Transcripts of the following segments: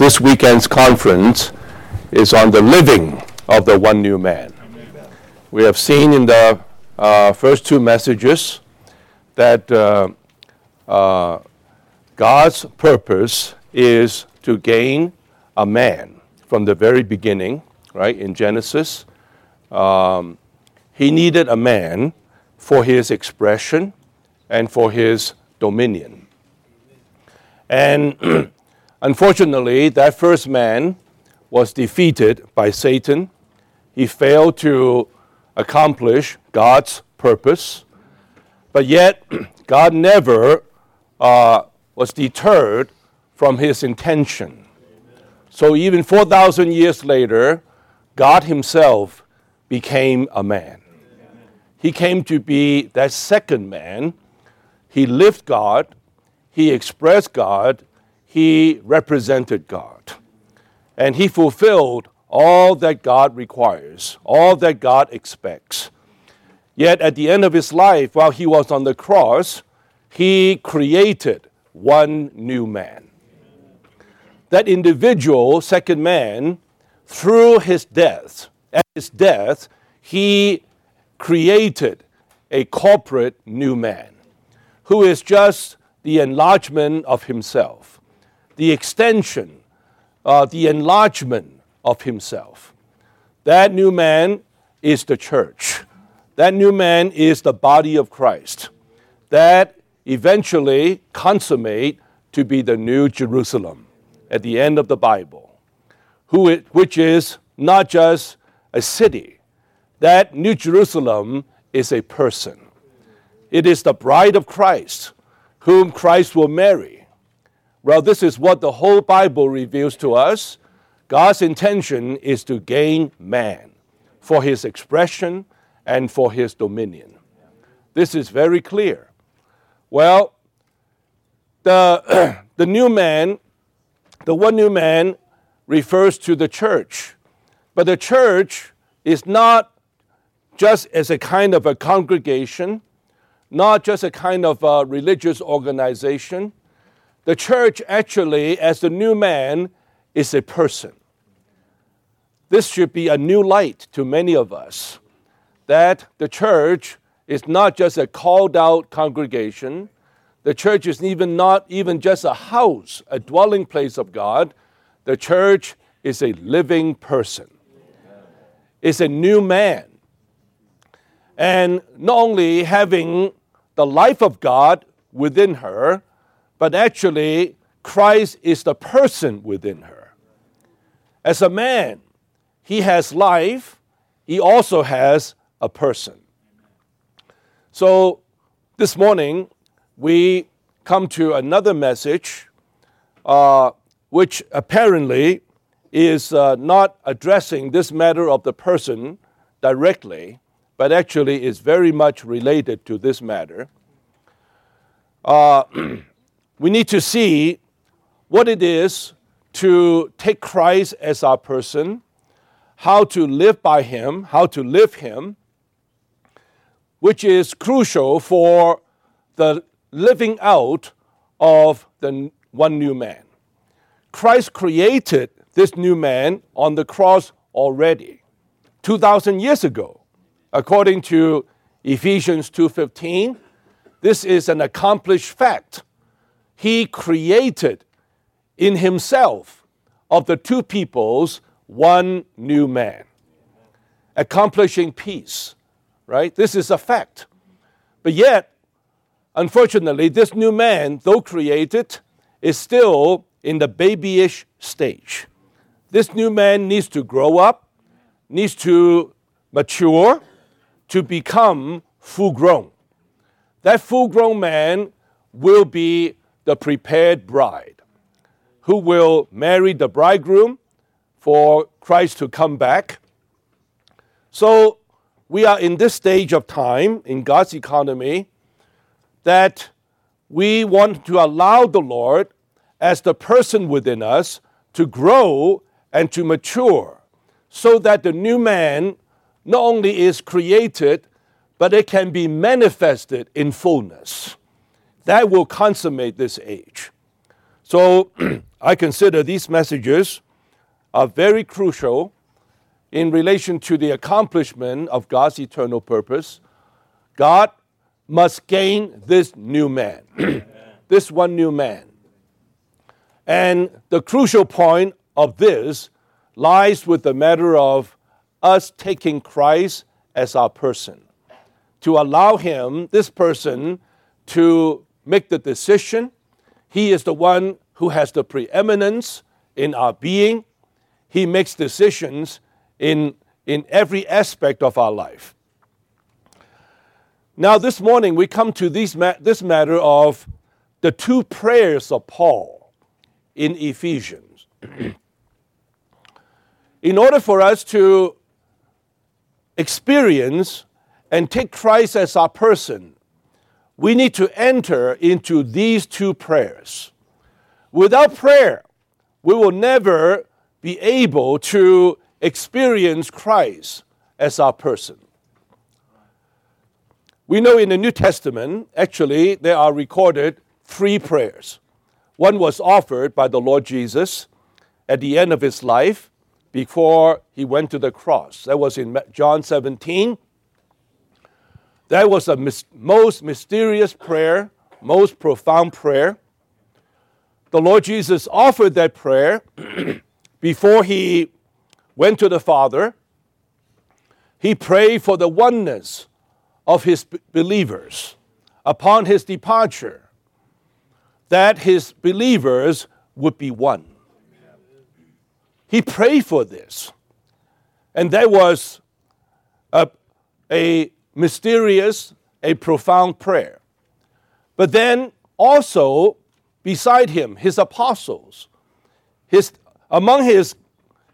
this weekend's conference is on the living of the one new man. We have seen in the uh, first two messages that uh, uh, God's purpose is to gain a man from the very beginning, right? In Genesis, um, he needed a man for his expression and for his dominion. And unfortunately, that first man was defeated by Satan. He failed to accomplish God's purpose. But yet, God never uh, was deterred from his intention. So even 4,000 years later, God himself became a man. He came to be that second man. He lived God, he expressed God, he represented God. And he fulfilled all that God requires, all that God expects. Yet at the end of his life, while he was on the cross, he created one new man. That individual, second man, through his death, at his death, he created a corporate new man who is just the enlargement of himself, the extension, uh, the enlargement of himself. That new man is the church. That new man is the body of Christ. That eventually consummate to be the new Jerusalem at the end of the Bible, it, which is not just a city. That New Jerusalem is a person. It is the bride of Christ, whom Christ will marry. Well, this is what the whole Bible reveals to us. God's intention is to gain man for his expression and for his dominion. This is very clear. Well, the, the new man, the one new man, refers to the church. But the church is not just as a kind of a congregation, not just a kind of a religious organization. The church, actually, as the new man, is a person. This should be a new light to many of us that the church is not just a called out congregation. The church is even not even just a house, a dwelling place of God. The church is a living person. It's a new man. And not only having the life of God within her, but actually Christ is the person within her. As a man, he has life, he also has a person. So this morning, we come to another message uh, which apparently is uh, not addressing this matter of the person directly, but actually is very much related to this matter. Uh, we need to see what it is to take Christ as our person, how to live by Him, how to live Him, which is crucial for the living out of the one new man. Christ created this new man on the cross already 2000 years ago according to Ephesians 2:15 this is an accomplished fact he created in himself of the two peoples one new man accomplishing peace right? This is a fact. But yet, unfortunately, this new man, though created, is still in the babyish stage. This new man needs to grow up, needs to mature, to become full grown. That full grown man will be the prepared bride who will marry the bridegroom for Christ to come back. So we are in this stage of time in God's economy that we want to allow the Lord as the person within us to grow and to mature so that the new man not only is created, but it can be manifested in fullness. That will consummate this age. So I consider these messages are very crucial in relation to the accomplishment of God's eternal purpose. God must gain this new man, this one new man. And the crucial point of this lies with the matter of us taking Christ as our person, to allow Him, this person, to make the decision. He is the one who has the preeminence in our being. He makes decisions in, in every aspect of our life. Now, this morning we come to this, this matter of the two prayers of Paul in Ephesians. in order for us to experience and take Christ as our person, we need to enter into these two prayers. Without prayer, we will never be able to experience Christ as our person. We know in the New Testament, actually, there are recorded three prayers. One was offered by the Lord Jesus at the end of his life before he went to the cross. That was in John 17. That was the most mysterious prayer, most profound prayer. The Lord Jesus offered that prayer before he went to the Father, he prayed for the oneness of his believers upon his departure, that his believers would be one. He prayed for this. And that was a, a mysterious, a profound prayer. But then also, beside him, his apostles, his, among his,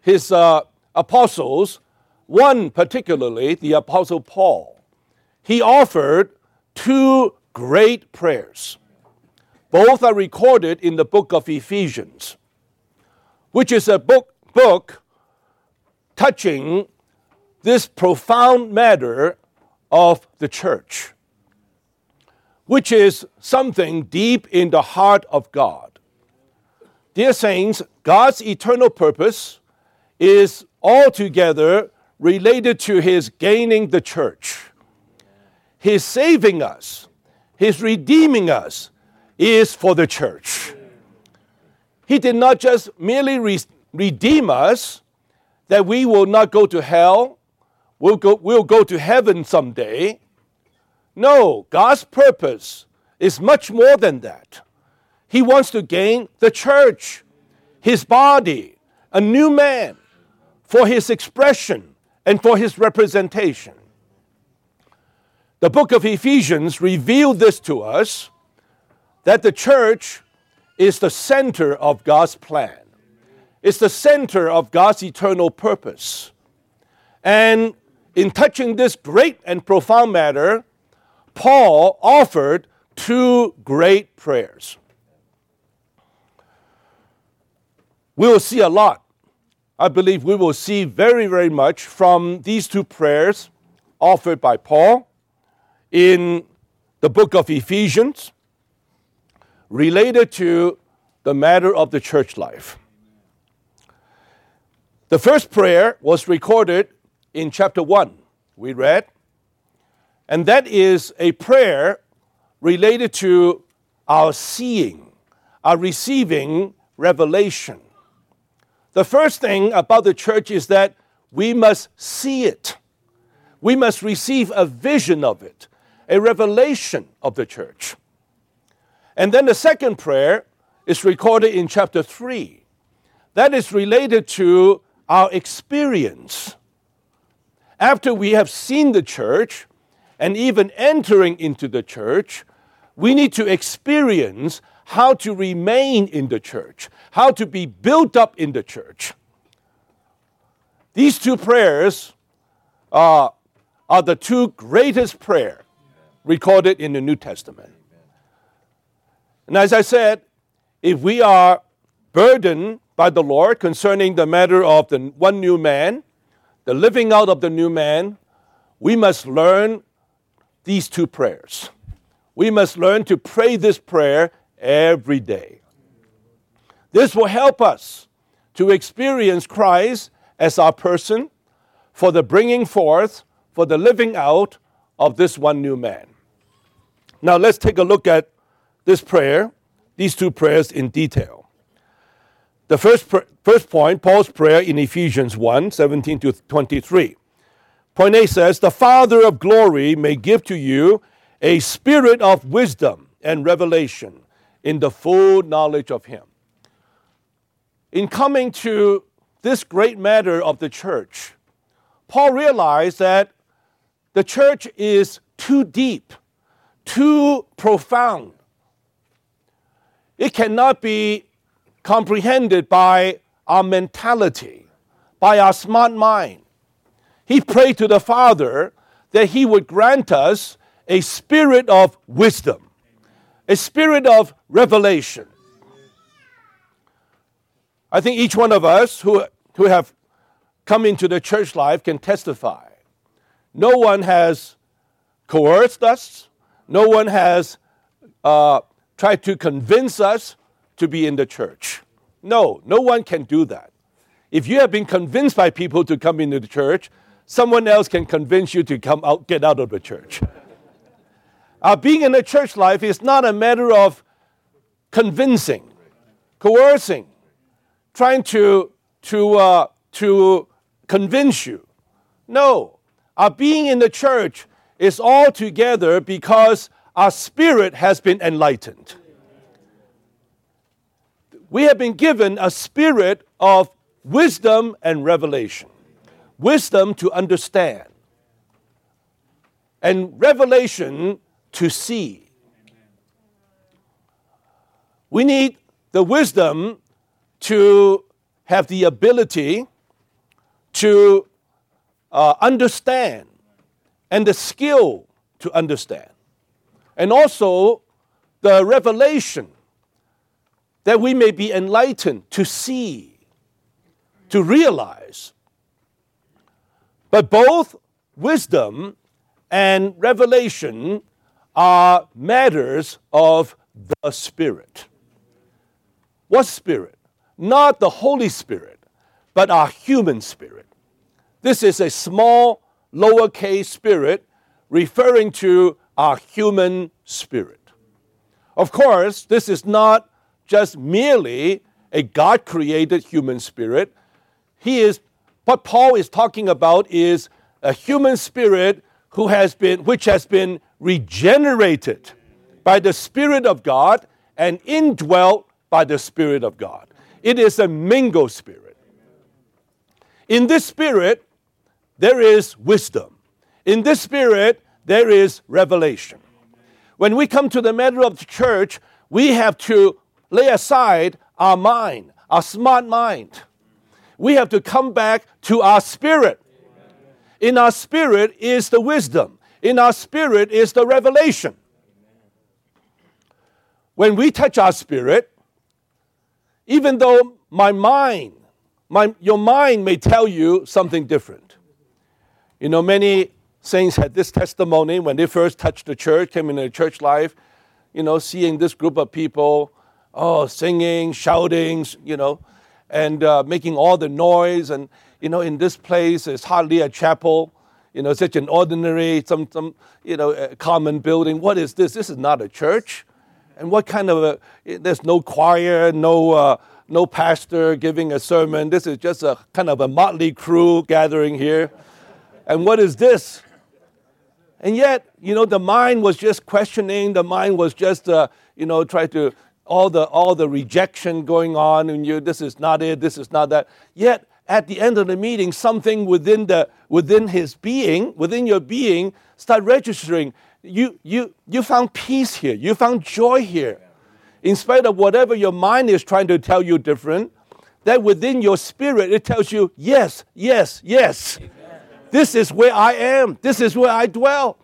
his uh, apostles, one particularly, the Apostle Paul, he offered two great prayers. Both are recorded in the book of Ephesians, which is a book, book touching this profound matter of the church, which is something deep in the heart of God. Dear saints, God's eternal purpose is altogether related to his gaining the church. His saving us, his redeeming us, is for the church. He did not just merely re- redeem us, that we will not go to hell, we'll go, we'll go to heaven someday. No, God's purpose is much more than that. He wants to gain the church, his body, a new man for his expression and for his representation. The book of Ephesians revealed this to us that the church is the center of God's plan. It's the center of God's eternal purpose. And in touching this great and profound matter, Paul offered two great prayers. We will see a lot I believe we will see very, very much from these two prayers offered by Paul in the book of Ephesians related to the matter of the church life. The first prayer was recorded in chapter 1, we read, and that is a prayer related to our seeing, our receiving revelation. The first thing about the church is that we must see it. We must receive a vision of it, a revelation of the church. And then the second prayer is recorded in chapter 3. That is related to our experience. After we have seen the church and even entering into the church, we need to experience how to remain in the church, how to be built up in the church. These two prayers are, are the two greatest prayer recorded in the New Testament. And as I said, if we are burdened by the Lord concerning the matter of the one new man, the living out of the new man, we must learn these two prayers. We must learn to pray this prayer every day. This will help us to experience Christ as our person for the bringing forth, for the living out of this one new man. Now let's take a look at this prayer, these two prayers in detail. The first, first point, Paul's prayer in Ephesians 1 17 to 23. Point A says, The Father of glory may give to you a spirit of wisdom and revelation in the full knowledge of Him. In coming to this great matter of the church, Paul realized that the church is too deep, too profound. It cannot be comprehended by our mentality, by our smart mind. He prayed to the Father that He would grant us a spirit of wisdom, a spirit of revelation. I think each one of us who, who have come into the church life can testify. No one has coerced us, no one has uh, tried to convince us to be in the church. No, no one can do that. If you have been convinced by people to come into the church, someone else can convince you to come out, get out of the church. uh, being in the church life is not a matter of convincing, coercing, trying to, to, uh, to convince you. No, our being in the church is all together because our spirit has been enlightened. We have been given a spirit of wisdom and revelation. Wisdom to understand, and revelation to see. We need the wisdom to have the ability to uh, understand and the skill to understand. And also the revelation that we may be enlightened to see, to realize. But both wisdom and revelation are matters of the Spirit. What Spirit? Not the Holy Spirit, but our human spirit. This is a small, lowercase spirit referring to our human spirit. Of course, this is not just merely a God created human spirit. He is, what Paul is talking about is a human spirit who has been, which has been regenerated by the Spirit of God and indwelt by the Spirit of God. It is a mingle spirit. In this spirit, there is wisdom. In this spirit, there is revelation. When we come to the matter of the church, we have to lay aside our mind, our smart mind. We have to come back to our spirit. In our spirit is the wisdom, in our spirit is the revelation. When we touch our spirit, even though my mind, my, your mind may tell you something different. You know, many saints had this testimony when they first touched the church, came into the church life, you know, seeing this group of people, oh, singing, shouting, you know, and uh, making all the noise. And, you know, in this place, it's hardly a chapel, you know, such an ordinary, some, some you know, common building. What is this? This is not a church. And what kind of a, there's no choir, no, uh, no pastor giving a sermon. This is just a kind of a motley crew gathering here. And what is this? And yet, you know, the mind was just questioning. The mind was just, uh, you know, trying to all the all the rejection going on, and you, this is not it. This is not that. Yet, at the end of the meeting, something within the within his being, within your being, start registering. You you you found peace here. You found joy here, in spite of whatever your mind is trying to tell you different. That within your spirit, it tells you yes, yes, yes. This is where I am. This is where I dwell.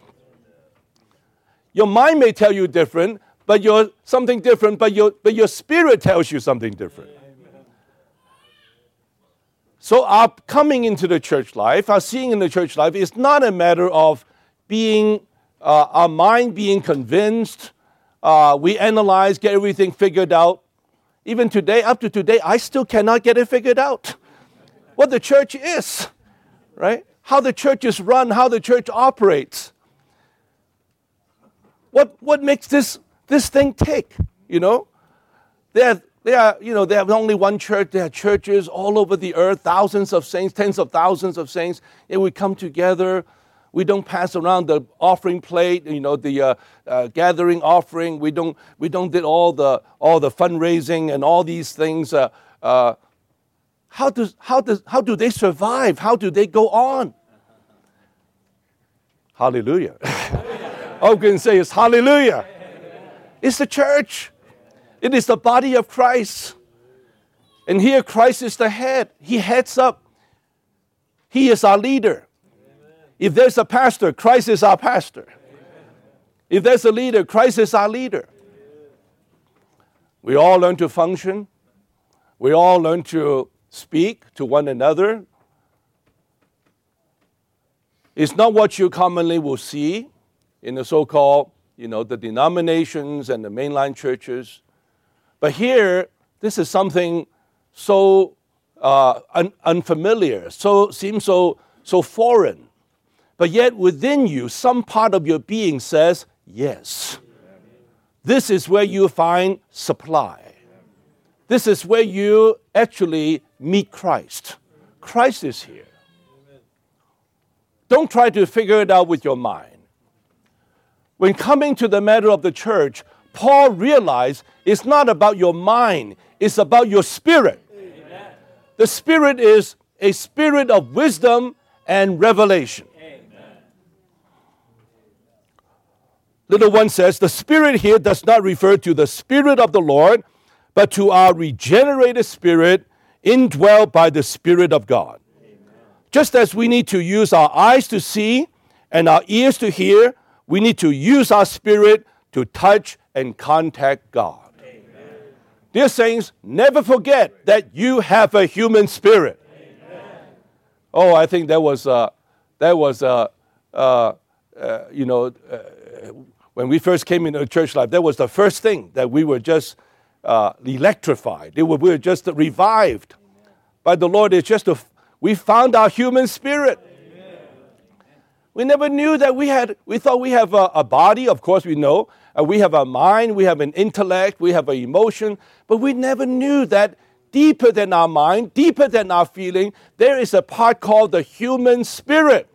Your mind may tell you different, but your something different, but your but your spirit tells you something different. So our coming into the church life, our seeing in the church life is not a matter of being uh, our mind being convinced. Uh, we analyze, get everything figured out. even today, up to today, I still cannot get it figured out. What the church is, right? How the church is run, how the church operates. What, what makes this, this thing take, you know? There are, you know, they have only one church. There are churches all over the earth, thousands of saints, tens of thousands of saints, and we come together we don't pass around the offering plate, you know, the uh, uh, gathering offering. We don't, we don't did all the, all the fundraising and all these things. Uh, uh, how, does, how, does, how do they survive? How do they go on? Hallelujah. all we can say is hallelujah. It's the church. It is the body of Christ. And here Christ is the head. He heads up. He is our leader. If there's a pastor, Christ is our pastor. If there's a leader, Christ is our leader. We all learn to function. We all learn to speak to one another. It's not what you commonly will see in the so called, you know, the denominations and the mainline churches. But here, this is something so uh, un- unfamiliar, so seems so, so foreign. But yet within you, some part of your being says, yes. This is where you find supply. This is where you actually meet Christ. Christ is here. Don't try to figure it out with your mind. When coming to the matter of the church, Paul realized it's not about your mind, it's about your spirit. Amen. The spirit is a spirit of wisdom and revelation. Little one says, the Spirit here does not refer to the Spirit of the Lord, but to our regenerated spirit indwelt by the Spirit of God. Amen. Just as we need to use our eyes to see and our ears to hear, we need to use our spirit to touch and contact God. Amen. Dear saints, never forget that you have a human spirit. Amen. Oh, I think that was, uh, that was uh, uh, uh you know, uh, when we first came into church life, that was the first thing that we were just uh, electrified. We were just revived Amen. by the Lord. It's just a, we found our human spirit. Amen. We never knew that we had, we thought we have a, a body, of course we know. Uh, we have a mind, we have an intellect, we have an emotion, but we never knew that deeper than our mind, deeper than our feeling, there is a part called the human spirit.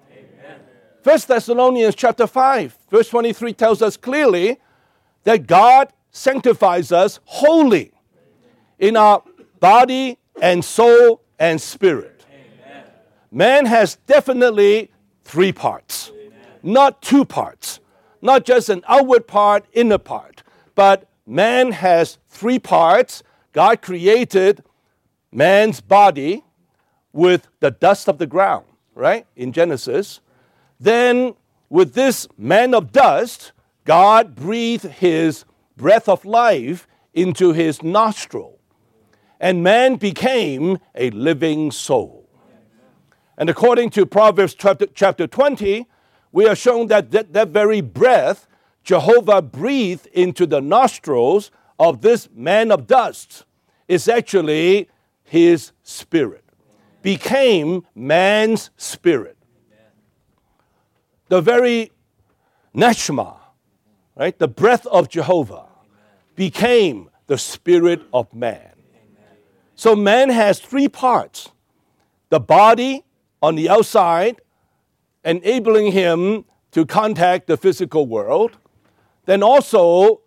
1 Thessalonians chapter 5, verse 23 tells us clearly that God sanctifies us wholly in our body and soul and spirit. Amen. Man has definitely three parts, not two parts, not just an outward part, inner part, but man has three parts. God created man's body with the dust of the ground, right? In Genesis. Then, with this man of dust, God breathed his breath of life into his nostril, and man became a living soul. And according to Proverbs chapter 20, we are shown that that, that very breath Jehovah breathed into the nostrils of this man of dust is actually his spirit, became man's spirit the very neshama, right, the breath of Jehovah, became the spirit of man. So man has three parts the body on the outside, enabling him to contact the physical world. Then also,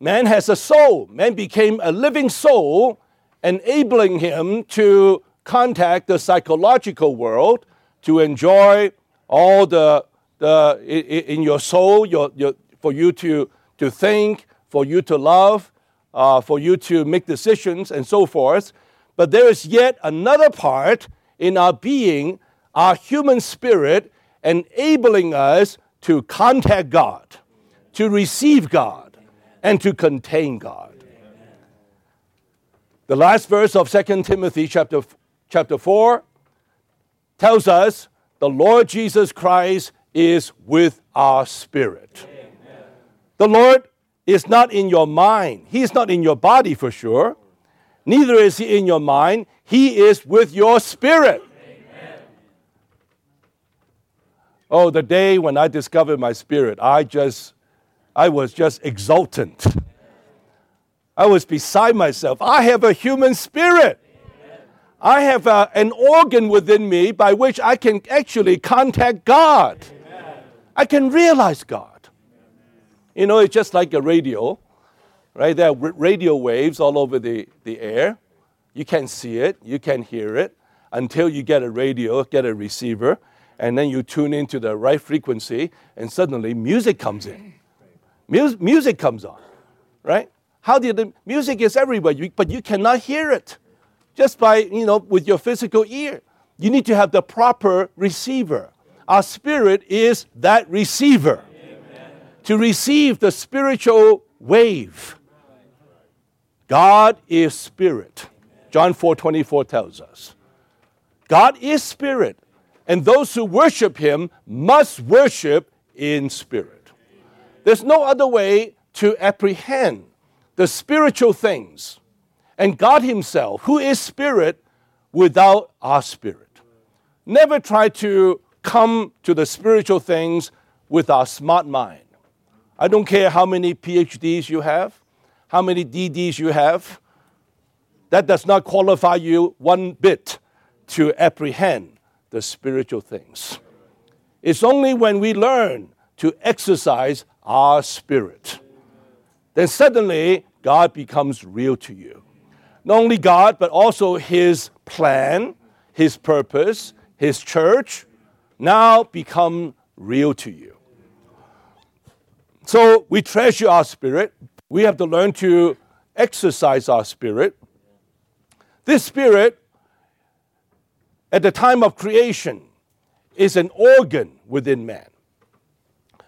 man has a soul. Man became a living soul, enabling him to contact the psychological world, to enjoy all the the, in your soul, your, your, for you to, to think, for you to love, uh, for you to make decisions, and so forth. But there is yet another part in our being, our human spirit, enabling us to contact God, to receive God, and to contain God. The last verse of 2 Timothy chapter, chapter 4 tells us the Lord Jesus Christ is with our spirit. The Lord is not in your mind, He is not in your body for sure. neither is he in your mind, he is with your spirit. Amen. Oh, the day when I discovered my spirit, I just, I was just exultant. I was beside myself. I have a human spirit. I have a, an organ within me by which I can actually contact God. I can realize God. You know, it's just like a radio, right? There are radio waves all over the, the air. You can see it, you can hear it until you get a radio, get a receiver, and then you tune into the right frequency, and suddenly music comes in. Mus- music comes on, right? How did the music is everywhere, but you cannot hear it just by, you know, with your physical ear. You need to have the proper receiver. Our spirit is that receiver Amen. to receive the spiritual wave. God is spirit. John 4 24 tells us. God is spirit, and those who worship him must worship in spirit. There's no other way to apprehend the spiritual things and God Himself, who is spirit, without our spirit. Never try to come to the spiritual things with our smart mind. I don't care how many PhDs you have, how many DDs you have, that does not qualify you one bit to apprehend the spiritual things. It's only when we learn to exercise our spirit, then suddenly God becomes real to you not only God, but also His plan, His purpose, His church now become real to you. So we treasure our spirit. We have to learn to exercise our spirit. This spirit, at the time of creation, is an organ within man.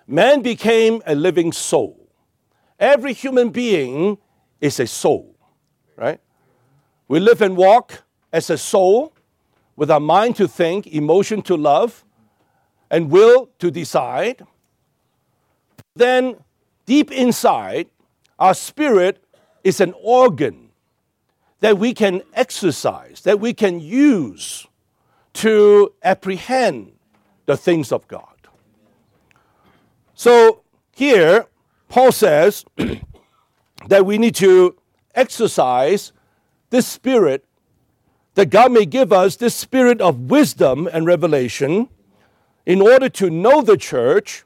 Man became a living soul. Every human being is a soul, right? We live and walk as a soul with our mind to think, emotion to love, and will to decide. Then, deep inside, our spirit is an organ that we can exercise, that we can use to apprehend the things of God. So, here, Paul says that we need to exercise this spirit, that God may give us this spirit of wisdom and revelation in order to know the church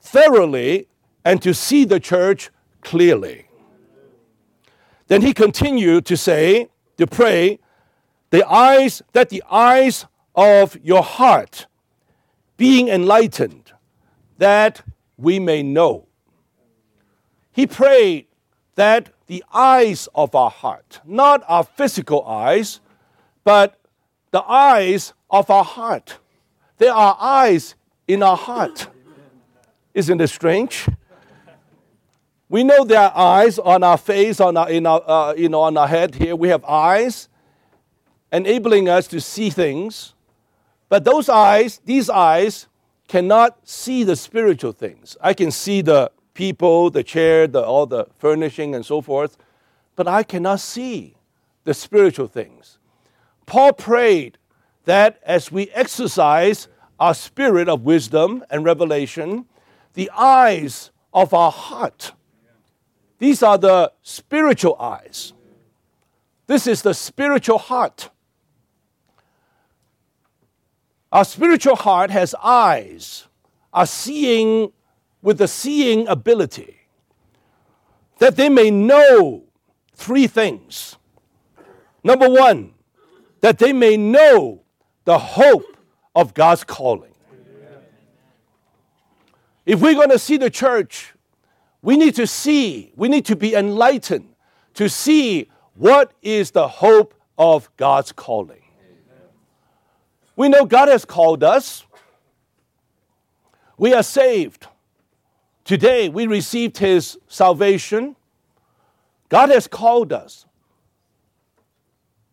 thoroughly and to see the church clearly. Then he continued to say, to pray, the eyes, that the eyes of your heart being enlightened, that we may know. He prayed that the eyes of our heart, not our physical eyes, but the eyes of our heart. There are eyes in our heart. Isn't it strange? We know there are eyes on our face, on our, in our, uh, you know, on our head here. We have eyes enabling us to see things. But those eyes, these eyes, cannot see the spiritual things. I can see the people, the chair, the, all the furnishing, and so forth, but I cannot see the spiritual things. Paul prayed that as we exercise our spirit of wisdom and revelation, the eyes of our heart, these are the spiritual eyes. This is the spiritual heart. Our spiritual heart has eyes, are seeing with the seeing ability, that they may know three things. Number one, that they may know the hope of God's calling. If we're going to see the church, we need to see, we need to be enlightened to see what is the hope of God's calling. We know God has called us. We are saved. Today we received His salvation. God has called us.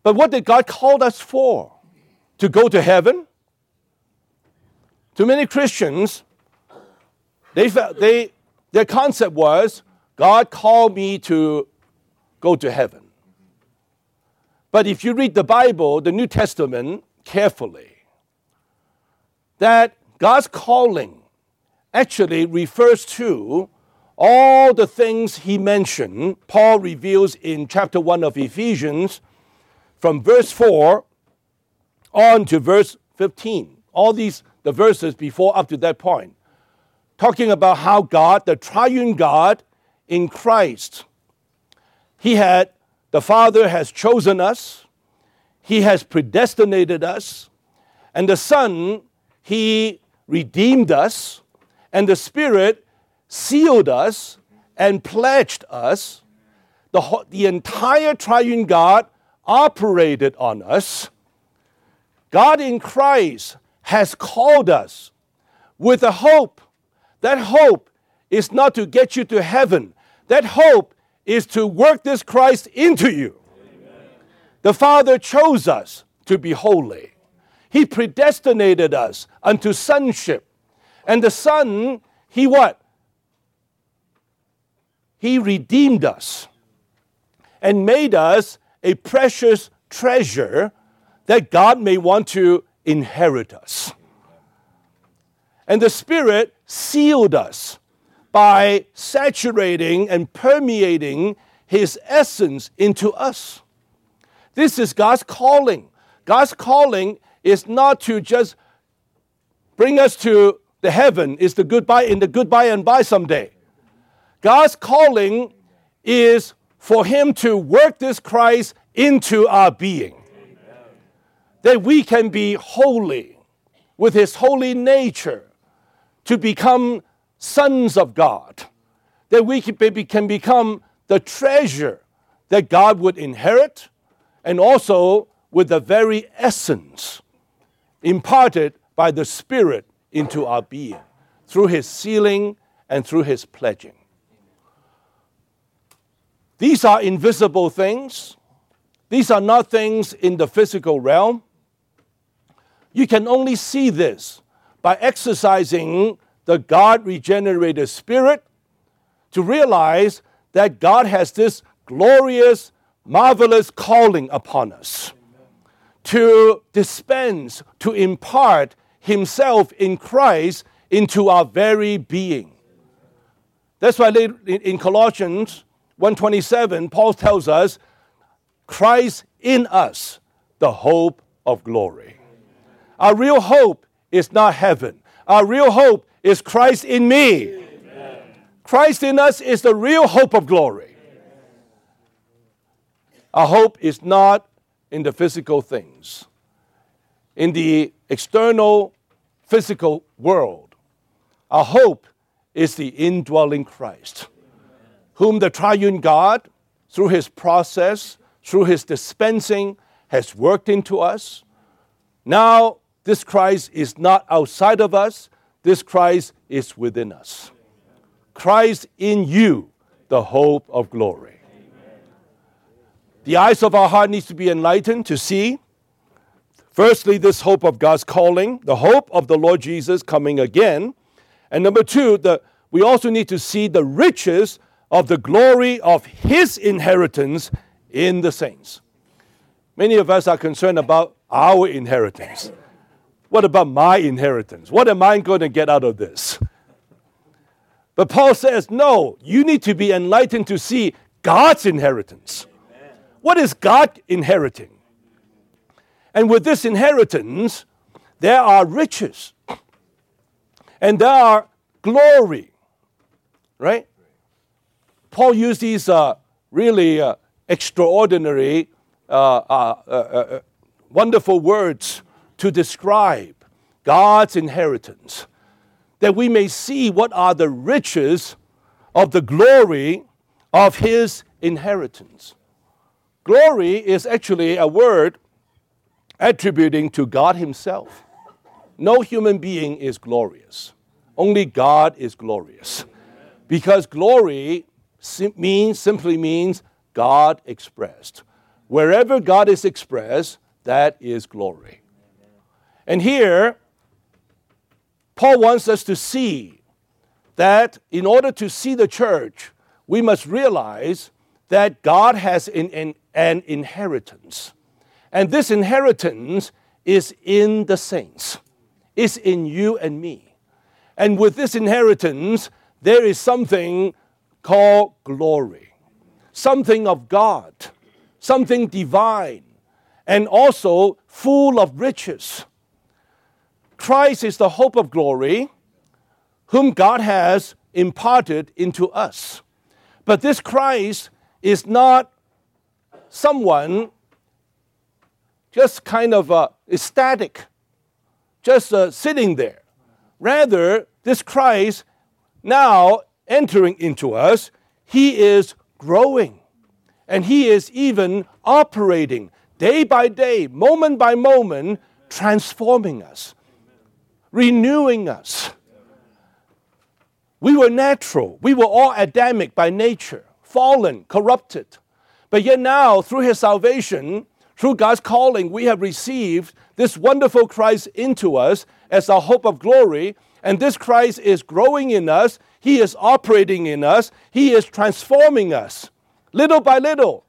But what did God call us for? To go to heaven? To many Christians, they, they, their concept was God called me to go to heaven. But if you read the Bible, the New Testament, carefully, that God's calling actually refers to all the things he mentioned, Paul reveals in chapter 1 of Ephesians, from verse 4 on to verse 15. All these, the verses before up to that point, talking about how God, the triune God in Christ, he had, the Father has chosen us, he has predestinated us, and the Son, he redeemed us, and the Spirit sealed us and pledged us. The, the entire triune God operated on us. God in Christ has called us with a hope. That hope is not to get you to heaven, that hope is to work this Christ into you. Amen. The Father chose us to be holy. He predestinated us unto sonship. And the Son, He what? He redeemed us and made us a precious treasure that God may want to inherit us. And the Spirit sealed us by saturating and permeating His essence into us. This is God's calling. God's calling is not to just bring us to the heaven, is the goodbye in the goodbye and bye someday. God's calling is for Him to work this Christ into our being. That we can be holy with His holy nature to become sons of God. That we can become the treasure that God would inherit and also with the very essence imparted by the Spirit into our being through His sealing and through His pledging. These are invisible things. These are not things in the physical realm. You can only see this by exercising the God regenerated spirit to realize that God has this glorious, marvelous calling upon us to dispense, to impart Himself in Christ into our very being. That's why in Colossians 127, Paul tells us, Christ in us, the hope of glory. Our real hope is not heaven. Our real hope is Christ in me. Christ in us is the real hope of glory. Our hope is not in the physical things, in the external physical world. Our hope is the indwelling Christ whom the triune God, through his process, through his dispensing, has worked into us. Now, this Christ is not outside of us, this Christ is within us. Christ in you, the hope of glory. The eyes of our heart needs to be enlightened to see firstly this hope of God's calling, the hope of the Lord Jesus coming again, and number 2, the we also need to see the riches of the glory of his inheritance in the saints. Many of us are concerned about our inheritance. What about my inheritance? What am I going to get out of this? But Paul says, no, you need to be enlightened to see God's inheritance. What is God inheriting? And with this inheritance, there are riches and there are glory, right? Paul used these uh, really uh, extraordinary, uh, uh, uh, uh, wonderful words to describe God's inheritance, that we may see what are the riches of the glory of his inheritance. Glory is actually a word attributing to God Himself. No human being is glorious, only God is glorious. Because glory sim- means, simply means God expressed. Wherever God is expressed, that is glory. And here, Paul wants us to see that in order to see the church, we must realize that God has an, an, an inheritance. And this inheritance is in the saints, it's in you and me. And with this inheritance, there is something called glory, something of God, something divine, and also full of riches. Christ is the hope of glory, whom God has imparted into us. But this Christ is not someone just kind of uh, static, just uh, sitting there. Rather, this Christ now entering into us, he is growing. And he is even operating day by day, moment by moment, transforming us, renewing us. We were natural. We were all Adamic by nature, fallen, corrupted. But yet now, through his salvation, through God's calling, we have received this wonderful Christ into us as our hope of glory. And this Christ is growing in us. He is operating in us. He is transforming us little by little,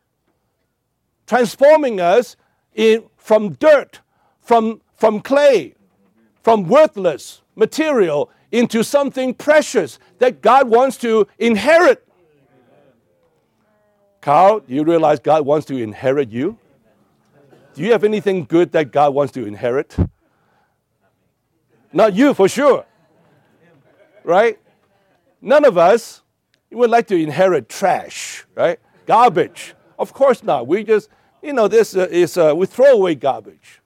transforming us in, from dirt, from, from clay, from worthless material into something precious that God wants to inherit. Carl, do you realize God wants to inherit you? Do you have anything good that God wants to inherit? Not you, for sure. Right? None of us would like to inherit trash, right? Garbage. Of course not. We just, you know, this uh, is, uh, we throw away garbage.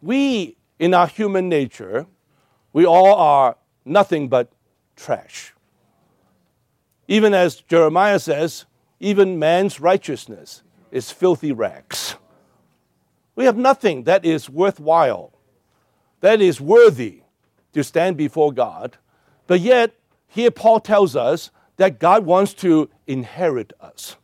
We, in our human nature, we all are nothing but trash. Even as Jeremiah says, even man's righteousness is filthy rags. We have nothing that is worthwhile, that is worthy to stand before God. But yet, here Paul tells us that God wants to inherit us,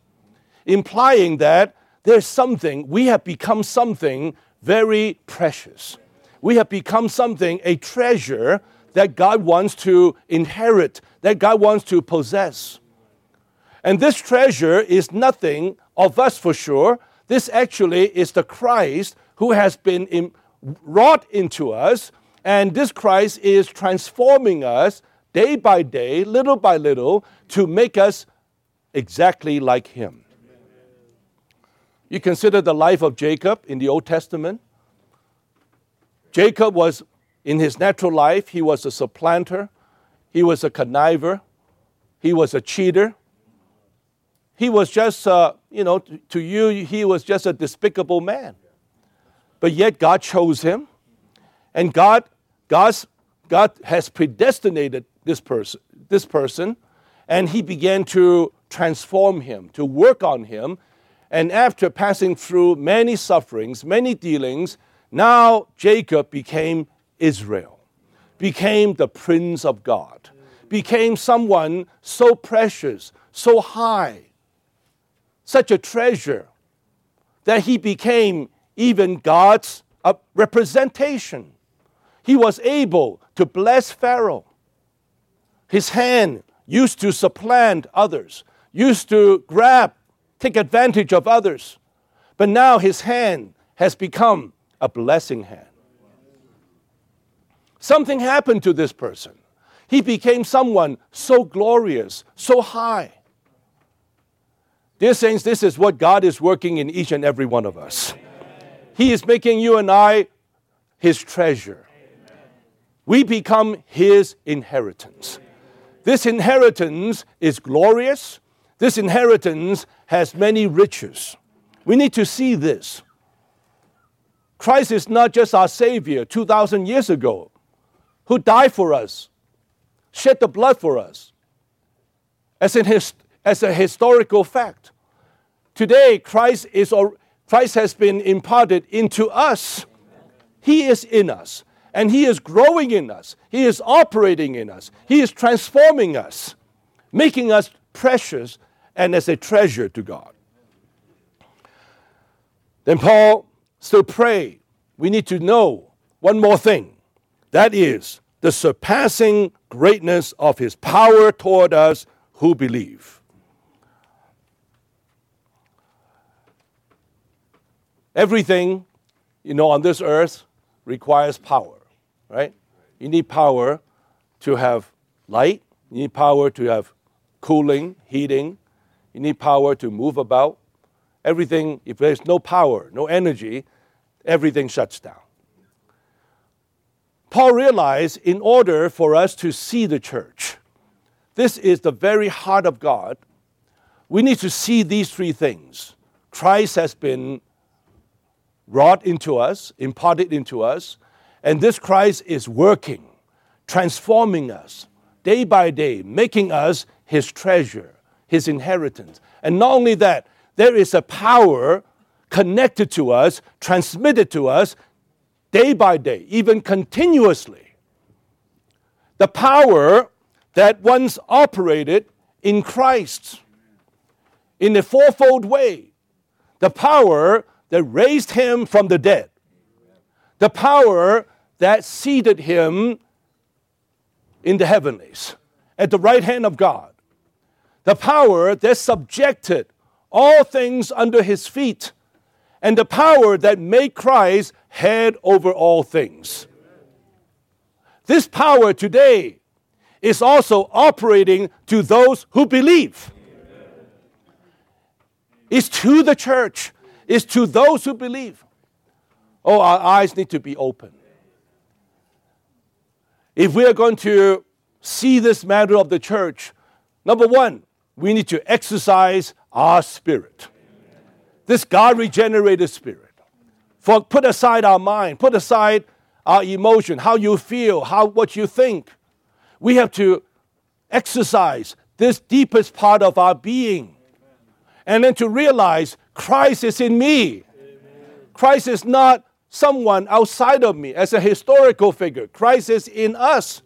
implying that there's something, we have become something very precious. We have become something, a treasure that God wants to inherit, that God wants to possess. And this treasure is nothing of us for sure. This actually is the Christ who has been in, wrought into us. And this Christ is transforming us day by day, little by little, to make us exactly like Him. You consider the life of Jacob in the Old Testament. Jacob was in his natural life, he was a supplanter, he was a conniver, he was a cheater. He was just, uh, you know, to, you, he was just a despicable man. But yet God chose him, and God, God's, God has predestinated this person, this person, and he began to transform him, to work on him. And after passing through many sufferings, many dealings, now Jacob became Israel, became the Prince of God, became someone so precious, so high, such a treasure, that he became even God's uh, representation. He was able to bless Pharaoh. His hand used to supplant others, used to grab, take advantage of others. But now his hand has become a blessing hand. Something happened to this person. He became someone so glorious, so high. Dear Saints, this is what God is working in each and every one of us. He is making you and I His treasure. We become His inheritance. This inheritance is glorious. This inheritance has many riches. We need to see this. Christ is not just our Savior 2,000 years ago who died for us, shed the blood for us, as, in his, as a historical fact. Today, Christ, is, or Christ has been imparted into us. He is in us, and He is growing in us. He is operating in us. He is transforming us, making us precious and as a treasure to God. Then Paul still pray. We need to know one more thing that is the surpassing greatness of his power toward us who believe. Everything you know, on this earth requires power, right? You need power to have light, you need power to have cooling, heating, you need power to move about. Everything, if there's no power, no energy, everything shuts down. Paul realized in order for us to see the church, this is the very heart of God, we need to see these three things. Christ has been wrought into us, imparted into us, and this Christ is working, transforming us day by day, making us his treasure, his inheritance. And not only that, there is a power connected to us, transmitted to us day by day, even continuously. The power that once operated in Christ in a fourfold way. The power that raised him from the dead. The power that seated him in the heavenlies at the right hand of God. The power that subjected all things under his feet. And the power that made Christ head over all things. This power today is also operating to those who believe. It's to the church, it's to those who believe. Oh, our eyes need to be open. If we are going to see this matter of the church, number one, we need to exercise our spirit. This God regenerated spirit. For put aside our mind, put aside our emotion, how you feel, how what you think we have to exercise this deepest part of our being. And then to realize Christ is in me. Christ is not someone outside of me as a historical figure. Christ is in us.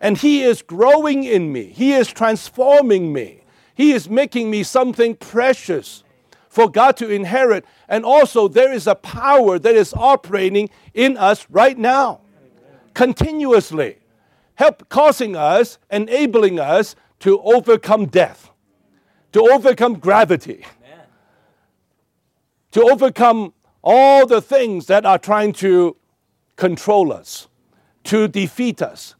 And He is growing in me, He is transforming me, He is making me something precious for God to inherit. And also, there is a power that is operating in us right now, continuously help causing us, enabling us to overcome death, to overcome gravity, Amen. to overcome all the things that are trying to control us, to defeat us.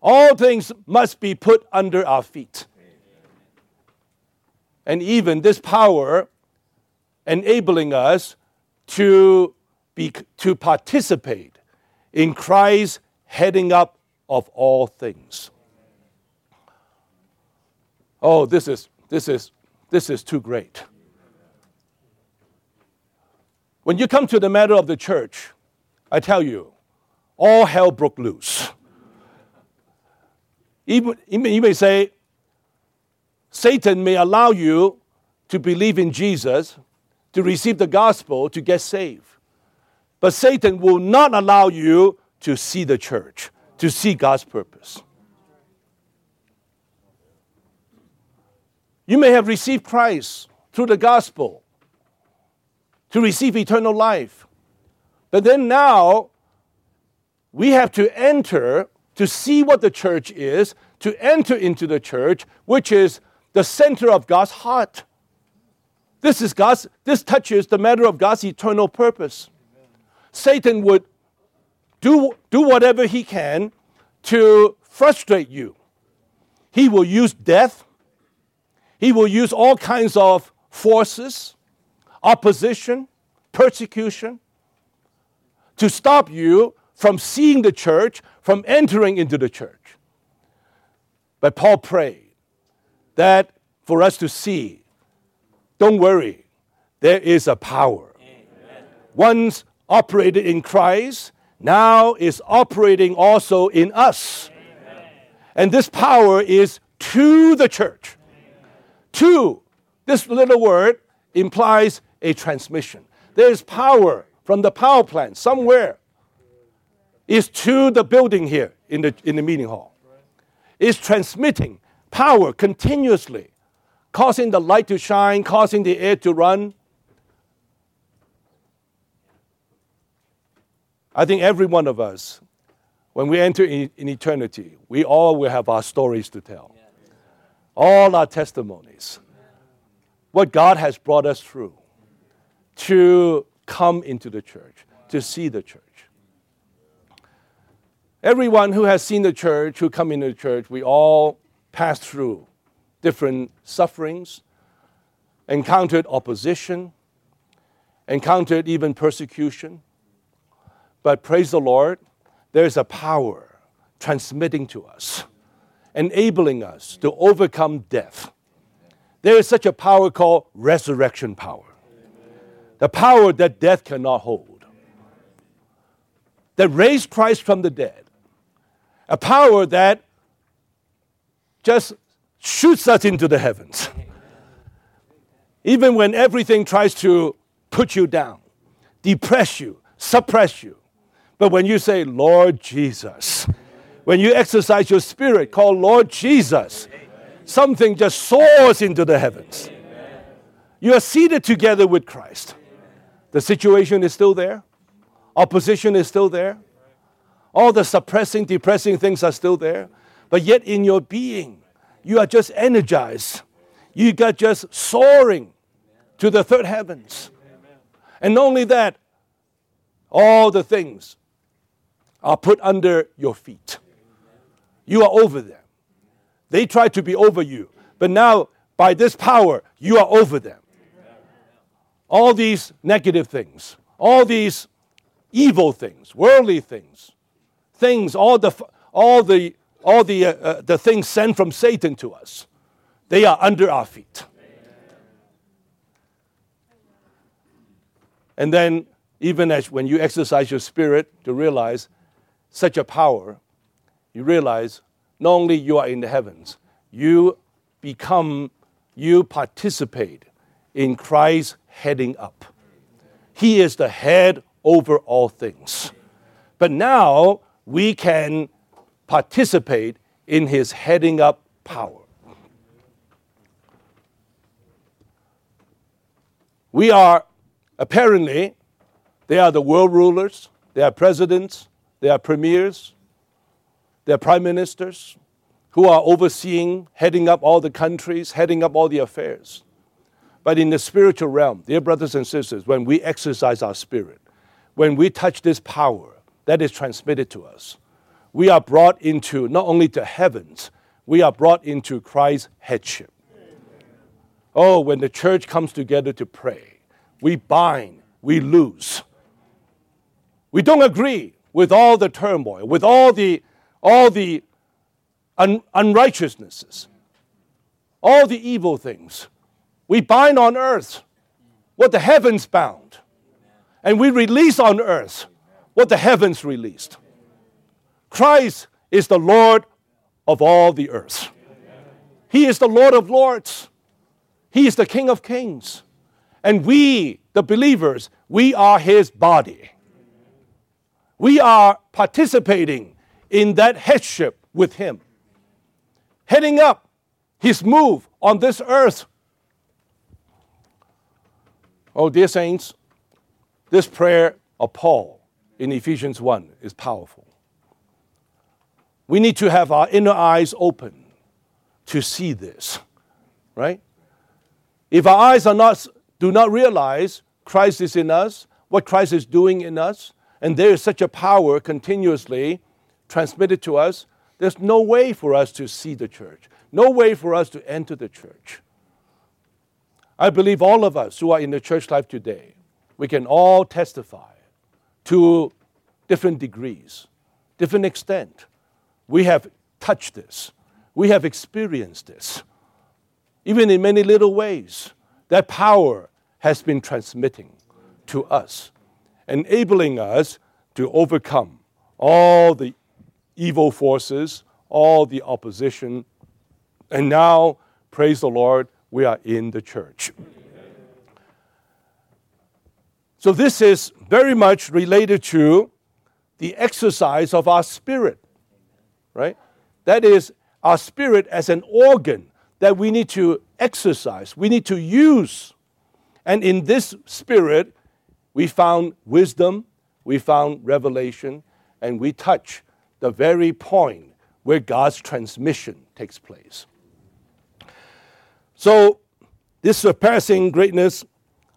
All things must be put under our feet. And even this power enabling us to, be, to participate in Christ's heading up of all things. Oh, this is, this is, this is too great. When you come to the matter of the church, I tell you, all hell broke loose. Even, you may say, Satan may allow you to believe in Jesus, to receive the gospel, to get saved. But Satan will not allow you to see the church to see God's purpose. You may have received Christ through the gospel to receive eternal life. But then now, we have to enter to see what the church is, to enter into the church, which is the center of God's heart. This is God's, this touches the matter of God's eternal purpose. Satan would do, do whatever he can to frustrate you. He will use death, he will use all kinds of forces, opposition, persecution to stop you from seeing the church, from entering into the church. But Paul prayed that for us to see, don't worry, there is a power. Amen. Once operated in Christ, now is operating also in us. Amen. And this power is to the church. Amen. To, this little word implies a transmission. There is power from the power plant somewhere. Is to the building here in the, in the meeting hall. Is transmitting power continuously, causing the light to shine, causing the air to run, I think every one of us, when we enter in, in eternity, we all will have our stories to tell, all our testimonies, what God has brought us through to come into the church, to see the church. Everyone who has seen the church, who come into the church, we all pass through different sufferings, encountered opposition, encountered even persecution. But praise the Lord, there's a power transmitting to us, enabling us to overcome death. There is such a power called resurrection power, the power that death cannot hold, that raised Christ from the dead, a power that just shoots us into the heavens. Even when everything tries to put you down, depress you, suppress you. But when you say, Lord Jesus, when you exercise your spirit called Lord Jesus, something just soars into the heavens. You are seated together with Christ. The situation is still there, opposition is still there, all the suppressing, depressing things are still there, but yet in your being, you are just energized. You got just soaring to the third heavens. And not only that, all the things are put under your feet. You are over them. They try to be over you, but now by this power, you are over them. All these negative things, all these evil things, worldly things, things, all the, all the, all the, uh, uh, the things sent from Satan to us, they are under our feet. And then, even as when you exercise your spirit to realize such a power, you realize not only you are in the heavens, you become, you participate in Christ heading up. He is the head over all things. But now we can participate in his heading up power. We are Apparently, they are the world rulers, they are presidents, they are premiers, they are prime ministers who are overseeing, heading up all the countries, heading up all the affairs. But in the spiritual realm, dear brothers and sisters, when we exercise our spirit, when we touch this power that is transmitted to us, we are brought into not only the heavens, we are brought into Christ's headship. Oh, when the church comes together to pray, we bind, we lose. We don't agree with all the turmoil, with all the, all the un- unrighteousnesses, all the evil things. We bind on earth what the heavens bound, and we release on earth what the heavens released. Christ is the Lord of all the earth. He is the Lord of lords. He is the King of kings. And we, the believers, we are his body. We are participating in that headship with him, heading up his move on this earth. Oh, dear saints, this prayer of Paul in Ephesians 1 is powerful. We need to have our inner eyes open to see this, right? If our eyes are not do not realize Christ is in us, what Christ is doing in us, and there is such a power continuously transmitted to us, there's no way for us to see the church, no way for us to enter the church. I believe all of us who are in the church life today, we can all testify to different degrees, different extent. We have touched this, we have experienced this, even in many little ways. That power has been transmitting to us, enabling us to overcome all the evil forces, all the opposition. And now, praise the Lord, we are in the church. So, this is very much related to the exercise of our spirit, right? That is, our spirit as an organ that we need to exercise, we need to use. And in this spirit, we found wisdom, we found revelation, and we touch the very point where God's transmission takes place. So, this surpassing greatness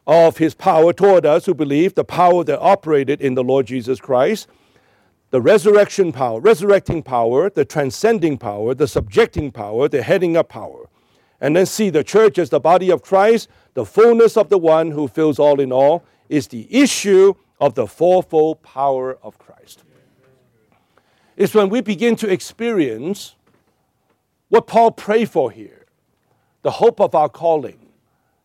of his power toward us who believe, the power that operated in the Lord Jesus Christ, the resurrection power, resurrecting power, the transcending power, the subjecting power, the heading up power. And then see the church as the body of Christ, the fullness of the one who fills all in all, is the issue of the fourfold power of Christ. It's when we begin to experience what Paul prayed for here the hope of our calling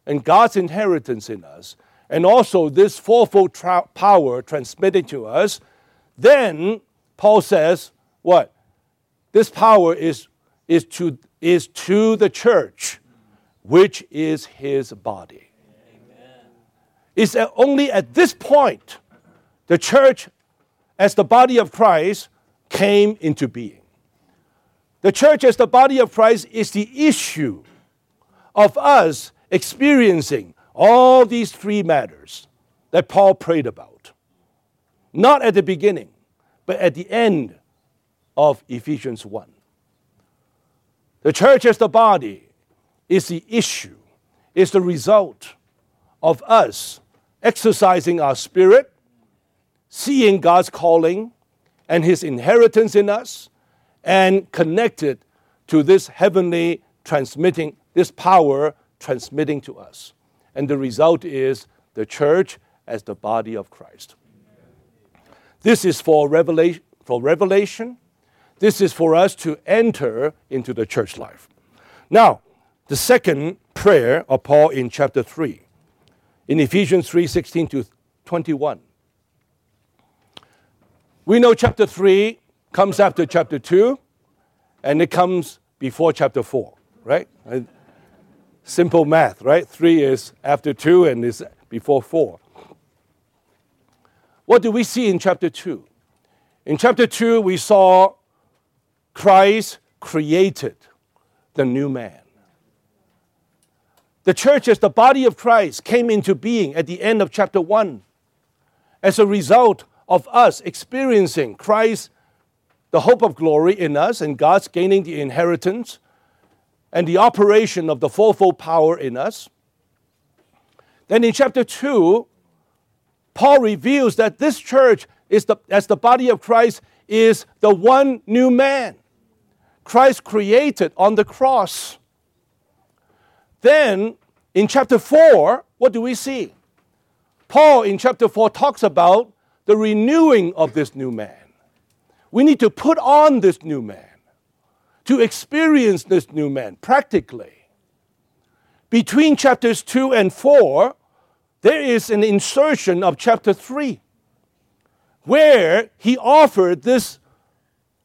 and God's inheritance in us, and also this fourfold tra- power transmitted to us, then Paul says, what? This power is, is, to, is to the church, which is his body. Amen. It's only at this point the church, as the body of Christ, came into being. The church, as the body of Christ, is the issue of us experiencing all these three matters that Paul prayed about. Not at the beginning, but at the end of Ephesians 1. The church as the body is the issue, is the result of us exercising our spirit, seeing God's calling and his inheritance in us, and connected to this heavenly transmitting, this power transmitting to us. And the result is the church as the body of Christ. This is for revelation, for revelation. This is for us to enter into the church life. Now, the second prayer of Paul in chapter 3, in Ephesians 3 16 to 21. We know chapter 3 comes after chapter 2, and it comes before chapter 4, right? Simple math, right? Three is after two and is before four. What do we see in chapter two? In chapter two, we saw Christ created the new man. The church, as the body of Christ, came into being at the end of chapter 1 as a result of us experiencing Christ, the hope of glory in us, and God's gaining the inheritance and the operation of the fourfold power in us. Then in chapter 2, Paul reveals that this church is the, as the body of Christ is the one new man. Christ created on the cross. Then in chapter 4, what do we see? Paul in chapter 4 talks about the renewing of this new man. We need to put on this new man to experience this new man practically. Between chapters 2 and 4, there is an insertion of chapter 3 where he offered this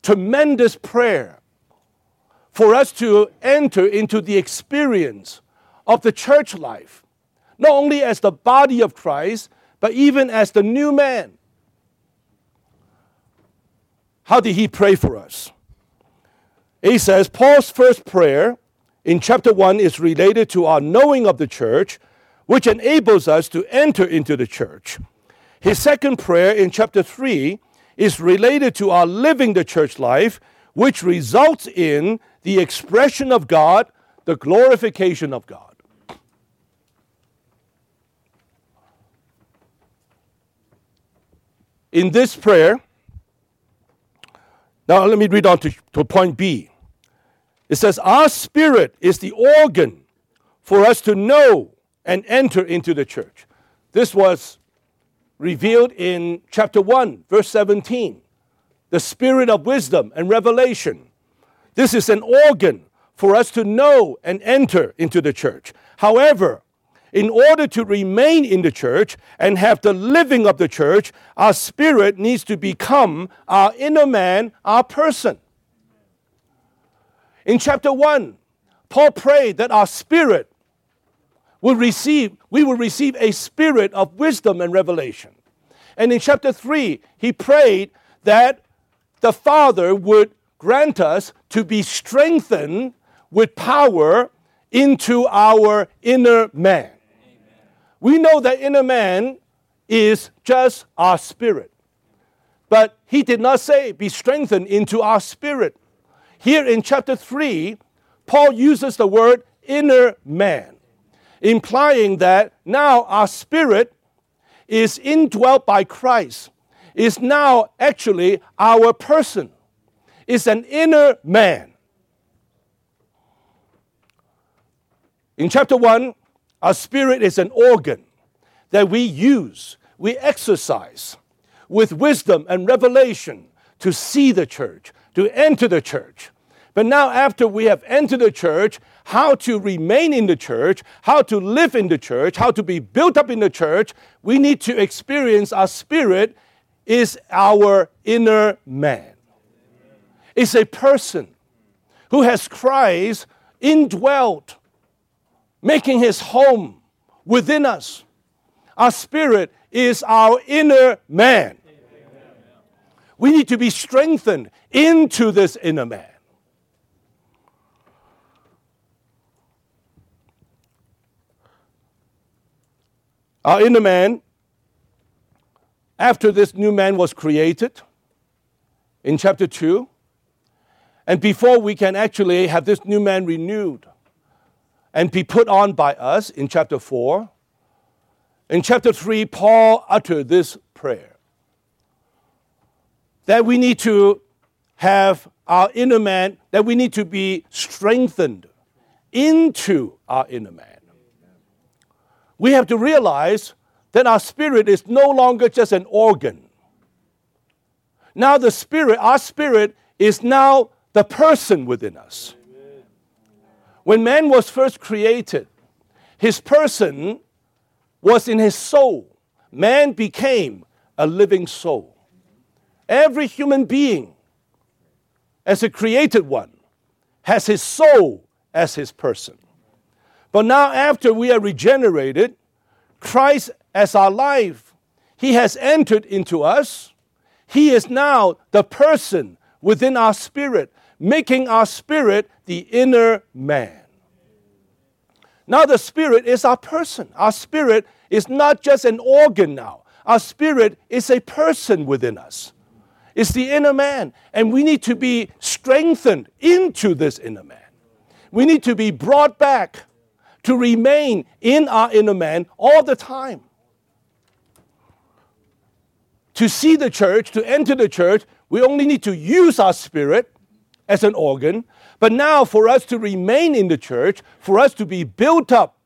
tremendous prayer for us to enter into the experience of the church life, not only as the body of Christ, but even as the new man. How did he pray for us? He says Paul's first prayer in chapter 1 is related to our knowing of the church, which enables us to enter into the church. His second prayer in chapter 3 is related to our living the church life, which results in the expression of God, the glorification of God. In this prayer, now, let me read on to, to point B. It says, Our spirit is the organ for us to know and enter into the church. This was revealed in chapter 1, verse 17. The spirit of wisdom and revelation. This is an organ for us to know and enter into the church. However, in order to remain in the church and have the living of the church, our spirit needs to become our inner man, our person. In chapter 1, Paul prayed that our spirit will receive, we will receive a spirit of wisdom and revelation. And in chapter 3, he prayed that the Father would grant us to be strengthened with power into our inner man. We know that inner man is just our spirit. But he did not say, be strengthened into our spirit. Here in chapter 3, Paul uses the word inner man. implying that now our spirit is indwelt by Christ, is now actually our person, is an inner man. In chapter 1, our spirit is an organ that we use, we exercise with wisdom and revelation to see the church, to enter the church. But now, after we have entered the church, how to remain in the church, how to live in the church, how to be built up in the church, we need to experience our spirit is our inner man. It's a person who has Christ indwelt, making his home within us. Our spirit is our inner man. We need to be strengthened into this inner man. Our inner man, after this new man was created in chapter 2, and before we can actually have this new man renewed and be put on by us in chapter 4, in chapter 3, Paul uttered this prayer that we need to have our inner man, that we need to be strengthened into our inner man we have to realize that our spirit is no longer just an organ. Now, the spirit, our spirit, is now the person within us. When man was first created, his person was in his soul. Man became a living soul. Every human being, as a created one, has his soul as his person. But now, after we are regenerated, Christ as our life, He has entered into us. He is now the person within our spirit, making our spirit the inner man. Now, the spirit is our person. Our spirit is not just an organ now, our spirit is a person within us. It's the inner man, and we need to be strengthened into this inner man. We need to be brought back to remain in our inner man all the time. To see the church, to enter the church, we only need to use our spirit as an organ. But now, for us to remain in the church, for us to be built up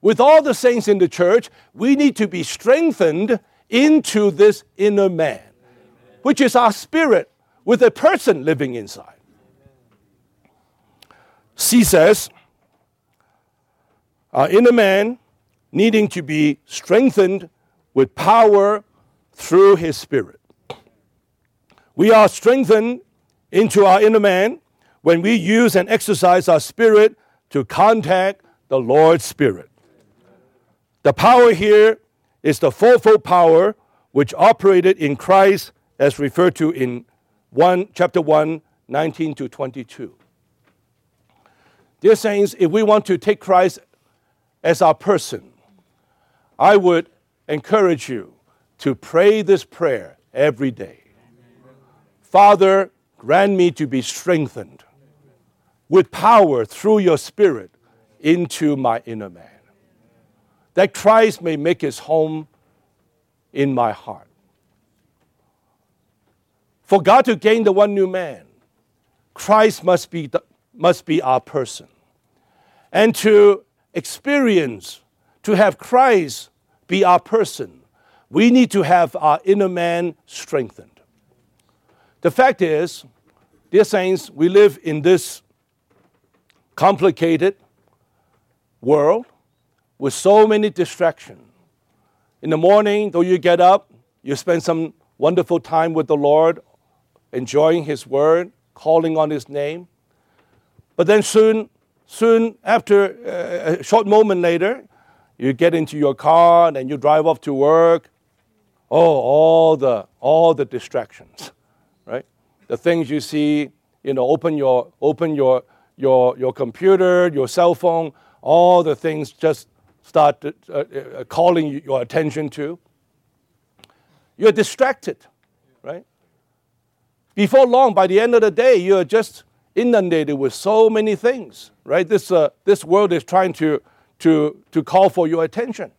with all the saints in the church, we need to be strengthened into this inner man, which is our spirit with a person living inside. C says, our inner man needing to be strengthened with power through his spirit. We are strengthened into our inner man when we use and exercise our spirit to contact the Lord's spirit. The power here is the fourfold power which operated in Christ as referred to in 1 chapter 1 19 to 22. Dear saints, if we want to take Christ as our person, I would encourage you to pray this prayer every day. Father, grant me to be strengthened with power through your Spirit into my inner man, that Christ may make his home in my heart. For God to gain the one new man, Christ must be, the, must be our person. And to experience, to have Christ be our person, we need to have our inner man strengthened. The fact is, dear saints, we live in this complicated world with so many distractions. In the morning, though you get up, you spend some wonderful time with the Lord, enjoying His word, calling on His name. But then soon soon after uh, a short moment later, you get into your car and you drive off to work. Oh, all the all the distractions, right? The things you see, you know, open your open your your your computer, your cell phone, all the things just start uh, uh, calling your attention to. You're distracted, right? Before long, by the end of the day, you're just inundated with so many things, right? This, uh, this world is trying to, to, to call for your attention.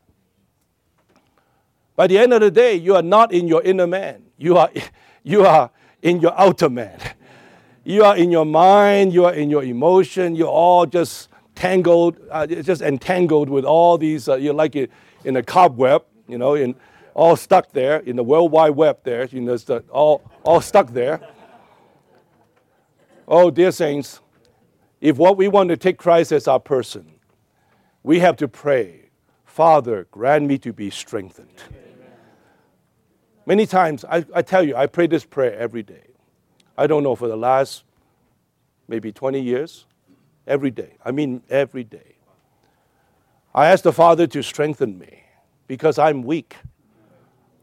By the end of the day, you are not in your inner man. You are, you are in your outer man. You are in your mind, you are in your emotion, you're all just tangled, uh, just entangled with all these, uh, you're like in a cobweb, you know, in, all stuck there in the World Wide Web there, you know, the, all, all stuck there. Oh, dear saints, if what we want to take Christ as our person, we have to pray, Father, grant me to be strengthened. Many times, I, I tell you, I pray this prayer every day. I don't know, for the last maybe 20 years, every day. I mean, every day. I ask the Father to strengthen me because I'm weak.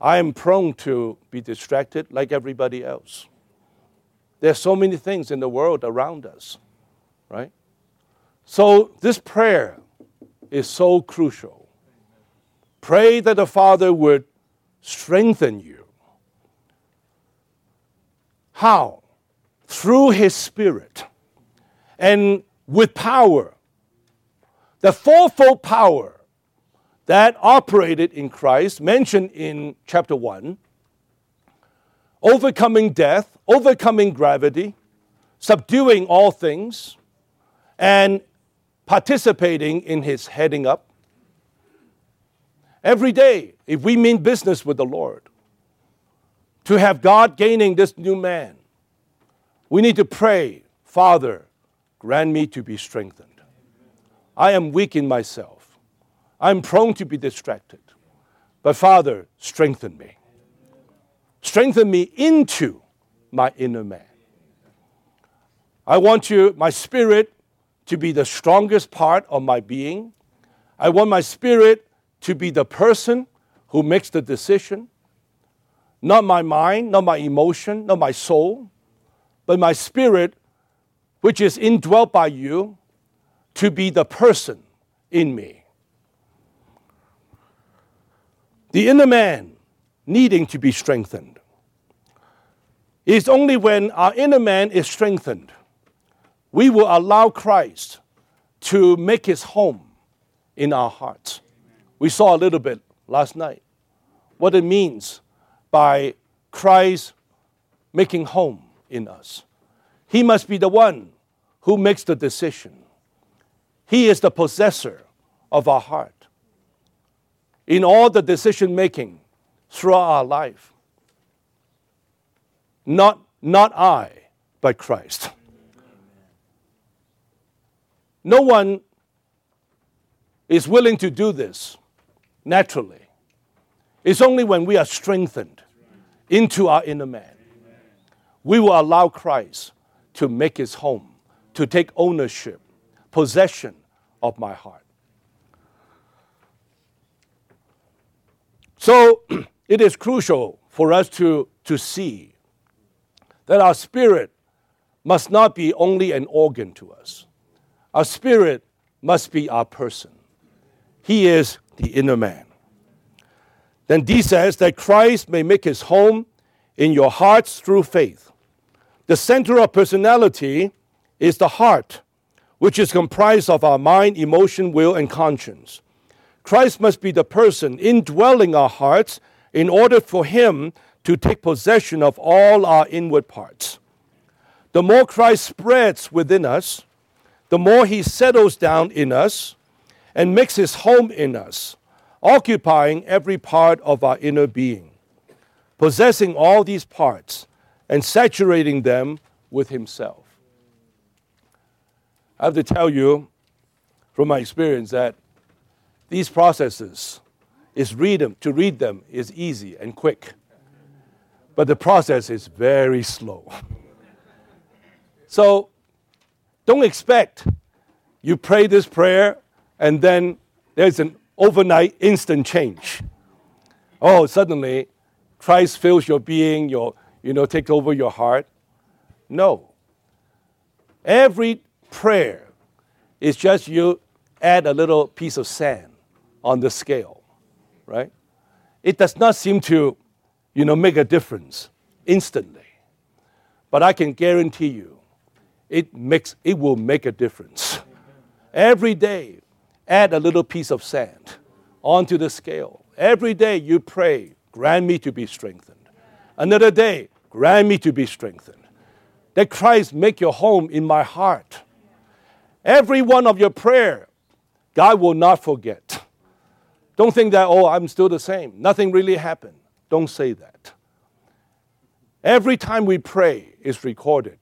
I am prone to be distracted like everybody else. There's so many things in the world around us, right? So this prayer is so crucial. Pray that the Father would strengthen you. How? Through His Spirit and with power. The fourfold power that operated in Christ, mentioned in chapter 1, overcoming death, overcoming gravity, subduing all things, and participating in his heading up every day if we mean business with the Lord. To have God gaining this new man, we need to pray, Father, grant me to be strengthened. I am weak in myself. I'm prone to be distracted. But Father, strengthen me. Strengthen me into my inner man. I want you, my spirit, to be the strongest part of my being. I want my spirit to be the person who makes the decision, not my mind, not my emotion, not my soul, but my spirit, which is indwelt by you, to be the person in me. The inner man needing to be strengthened. It's only when our inner man is strengthened, we will allow Christ to make his home in our hearts. We saw a little bit last night what it means by Christ making home in us. He must be the one who makes the decision. He is the possessor of our heart. In all the decision making throughout our life, not, not I, but Christ. No one is willing to do this naturally. It's only when we are strengthened into our inner man, we will allow Christ to make his home, to take ownership, possession of my heart. So it is crucial for us to, to see that our spirit must not be only an organ to us. Our spirit must be our person. He is the inner man. Then D says that Christ may make his home in your hearts through faith. The center of personality is the heart, which is comprised of our mind, emotion, will, and conscience. Christ must be the person indwelling our hearts in order for him to take possession of all our inward parts. The more Christ spreads within us, the more he settles down in us and makes his home in us, occupying every part of our inner being, possessing all these parts and saturating them with himself. I have to tell you from my experience that these processes is read them to read them is easy and quick but the process is very slow so don't expect you pray this prayer and then there's an overnight instant change. Oh, suddenly Christ fills your being, your, you know, take over your heart. No. Every prayer is just you add a little piece of sand on the scale, right? It does not seem to, you know, make a difference instantly. But I can guarantee you, it makes it will make a difference. Every day, add a little piece of sand onto the scale. Every day you pray, grant me to be strengthened. Another day, grant me to be strengthened. That Christ make your home in my heart. Every one of your prayer, God will not forget. Don't think that, oh, I'm still the same. Nothing really happened. Don't say that. Every time we pray is recorded.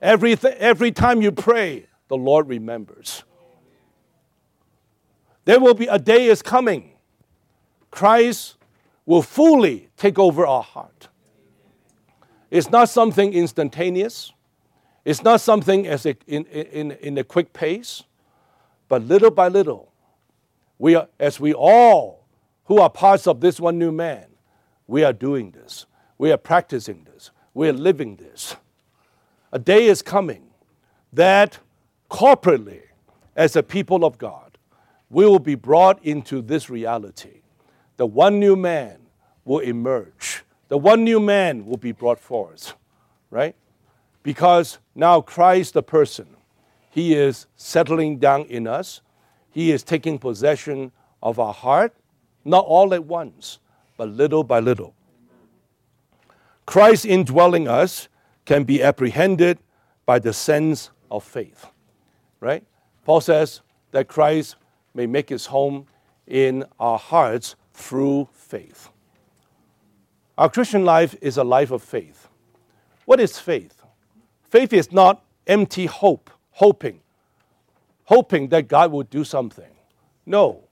Every, th- every time you pray, the Lord remembers. There will be a day is coming. Christ will fully take over our heart. It's not something instantaneous. It's not something as a, in, in, in a quick pace, but little by little, we are, as we all who are parts of this one new man, we are doing this. We are practicing this. We are living this. A day is coming that corporately, as a people of God, we will be brought into this reality. The one new man will emerge. The one new man will be brought forth, right? Because now Christ, the person, he is settling down in us. He is taking possession of our heart, not all at once, but little by little. Christ indwelling us can be apprehended by the sense of faith, right? Paul says that Christ may make his home in our hearts through faith. Our Christian life is a life of faith. What is faith? Faith is not empty hope, hoping, hoping that God will do something. No.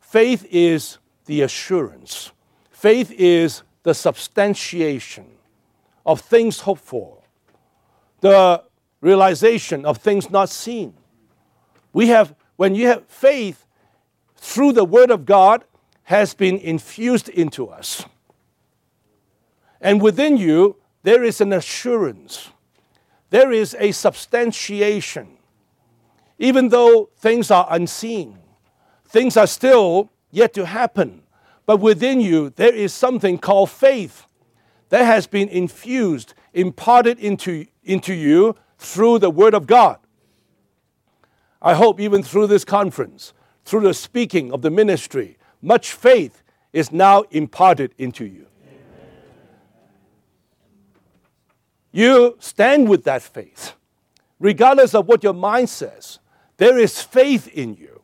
Faith is the assurance, faith is the substantiation of things hoped for, the realization of things not seen. We have, when you have faith through the Word of God, has been infused into us. And within you, there is an assurance, there is a substantiation. Even though things are unseen, things are still yet to happen, but within you, there is something called faith that has been infused, imparted into, into you through the Word of God. I hope even through this conference, through the speaking of the ministry, much faith is now imparted into you. You stand with that faith. Regardless of what your mind says, there is faith in you.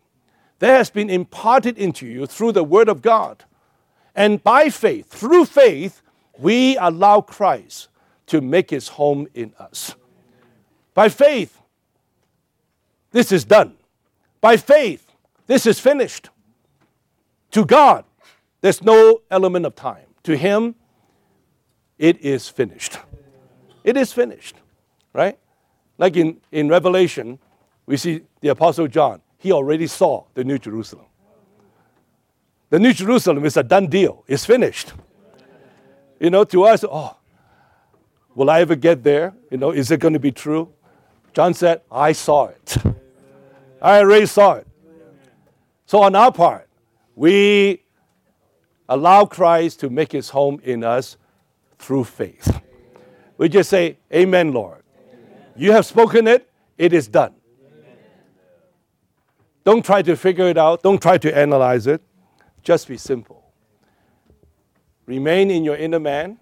That has been imparted into you through the Word of God. And by faith, through faith, we allow Christ to make his home in us. By faith, this is done. By faith, this is finished. To God, there's no element of time. To Him, it is finished. It is finished, right? Like in, in Revelation, we see the Apostle John, he already saw the New Jerusalem. The New Jerusalem is a done deal, it's finished. You know, to us, oh, will I ever get there? You know, is it going to be true? John said, I saw it. I already saw it. So on our part, we allow Christ to make his home in us through faith. We just say, Amen, Lord. Amen. You have spoken it, it is done. Amen. Don't try to figure it out, don't try to analyze it. Just be simple. Remain in your inner man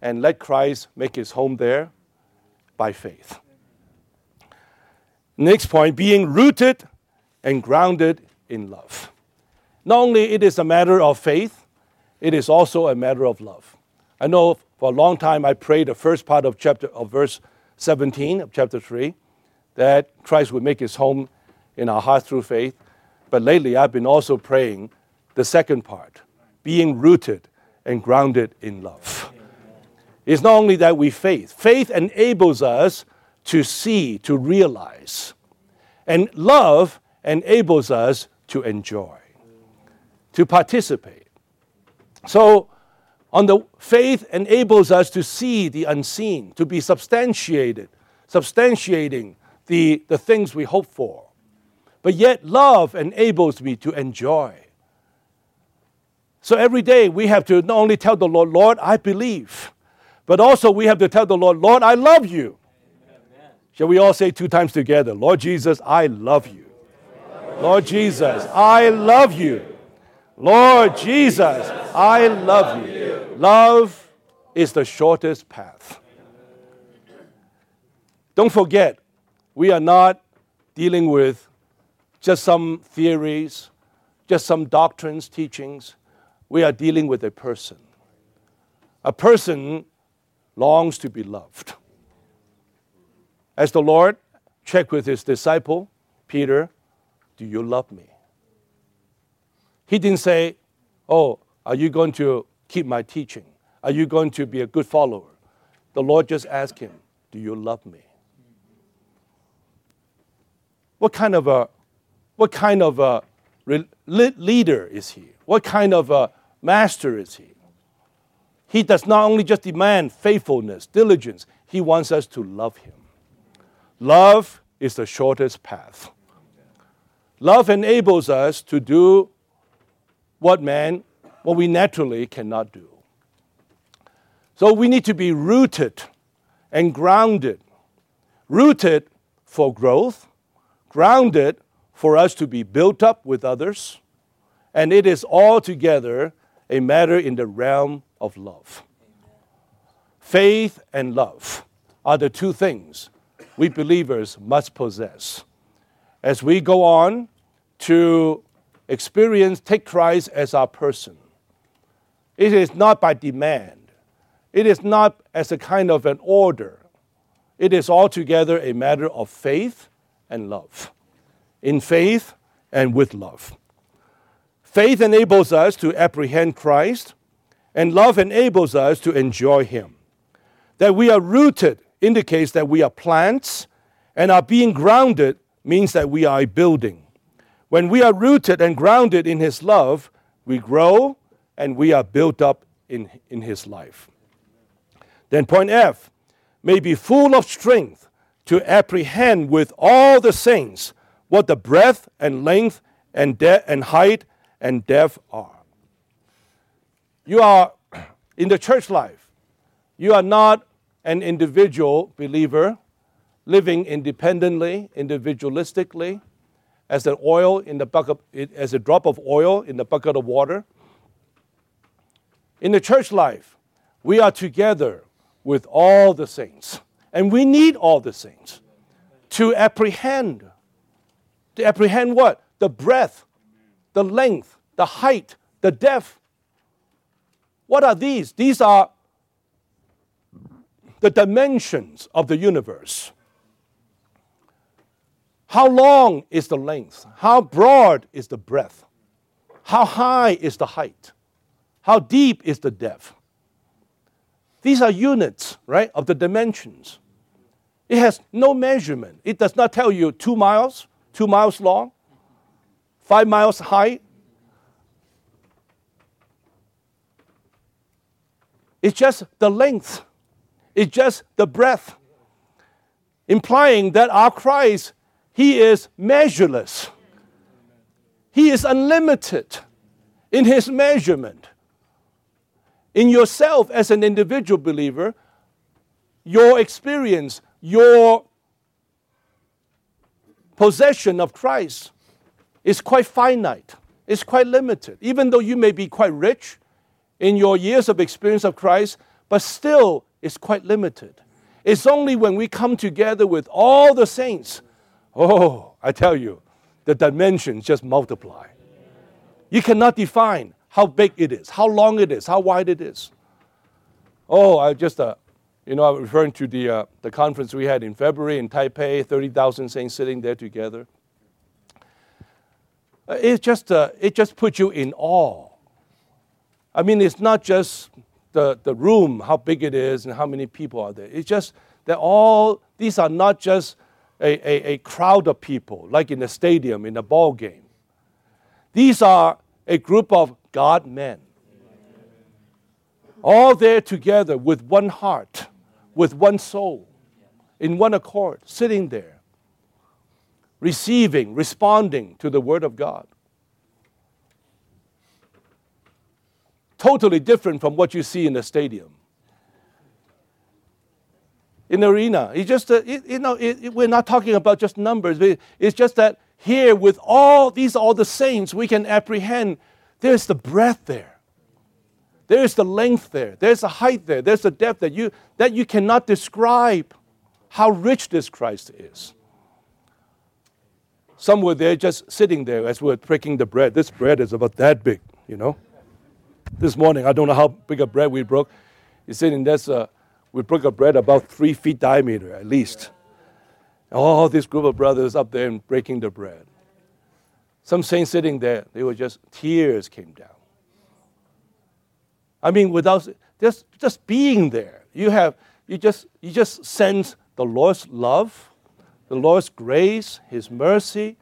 and let Christ make his home there by faith. Next point being rooted and grounded in love. Not only it is a matter of faith, it is also a matter of love. I know for a long time I prayed the first part of chapter of verse 17 of chapter 3 that Christ would make his home in our hearts through faith. But lately I've been also praying the second part, being rooted and grounded in love. It's not only that we faith, faith enables us to see, to realize. And love enables us to enjoy, to participate. So, on the faith enables us to see the unseen, to be substantiated, substantiating the, the things we hope for. But yet, love enables me to enjoy so every day we have to not only tell the Lord, Lord, I believe, but also we have to tell the Lord, Lord, I love you. Amen. Shall we all say two times together, Lord Jesus, I love you. Lord Jesus, I love you. Lord Jesus, I love you. Love is the shortest path. Don't forget, we are not dealing with just some theories, just some doctrines, teachings. We are dealing with a person. A person longs to be loved. As the Lord checked with his disciple, Peter, do you love me? He didn't say, Oh, are you going to keep my teaching? Are you going to be a good follower? The Lord just asked him, Do you love me? What kind of a, what kind of a leader is he? What kind of a master is he? He does not only just demand faithfulness, diligence, he wants us to love him. Love is the shortest path. Love enables us to do what man, what we naturally cannot do. So we need to be rooted and grounded. Rooted for growth, grounded for us to be built up with others, and it is altogether a matter in the realm of love. Faith and love are the two things we believers must possess. As we go on to experience, take Christ as our person, it is not by demand, it is not as a kind of an order. It is altogether a matter of faith and love. In faith and with love. Faith enables us to apprehend Christ, and love enables us to enjoy Him. That we are rooted indicates that we are plants, and our being grounded means that we are a building. When we are rooted and grounded in His love, we grow and we are built up in, in His life. Then, point F may be full of strength to apprehend with all the saints what the breadth and length and, de- and height and depth are. You are in the church life, you are not an individual believer living independently, individualistically, as oil in the bucket, as a drop of oil in the bucket of water. In the church life, we are together with all the saints, and we need all the saints to apprehend. To apprehend what? The breadth, the length, the height, the depth. What are these? These are the dimensions of the universe. How long is the length? How broad is the breadth? How high is the height? How deep is the depth? These are units, right, of the dimensions. It has no measurement. It does not tell you two miles, two miles long, five miles high. It's just the length it's just the breadth, implying that our Christ, He is measureless. He is unlimited in His measurement. In yourself as an individual believer, your experience, your possession of Christ is quite finite, it's quite limited. Even though you may be quite rich in your years of experience of Christ, but still it's quite limited. It's only when we come together with all the saints, oh, I tell you, the dimensions just multiply. You cannot define how big it is, how long it is, how wide it is. Oh, I just, uh, you know, I'm referring to the, uh, the conference we had in February in Taipei, 30,000 saints sitting there together. Uh, it, just, uh, it just puts you in awe. I mean, it's not just the, the room, how big it is, and how many people are there. It's just that all these are not just a, a, a crowd of people, like in a stadium, in a ball game. These are a group of God men, all there together with one heart, with one soul, in one accord, sitting there, receiving, responding to the Word of God. totally different from what you see in the stadium. In the arena, it's just, uh, it, you know, it, it, we're not talking about just numbers. It's just that here with all these all the saints, we can apprehend there's the breadth there. There's the length there. There's the height there. There's the depth that you that you cannot describe how rich this Christ is. Some were there just sitting there as we are breaking the bread. This bread is about that big, you know. This morning, I don't know how big a bread we broke. He's sitting there, uh, we broke a bread about three feet diameter at least. All this group of brothers up there and breaking the bread. Some saints sitting there, they were just, tears came down. I mean, without just, just being there, you have, you just, you just sense the Lord's love, the Lord's grace, His mercy,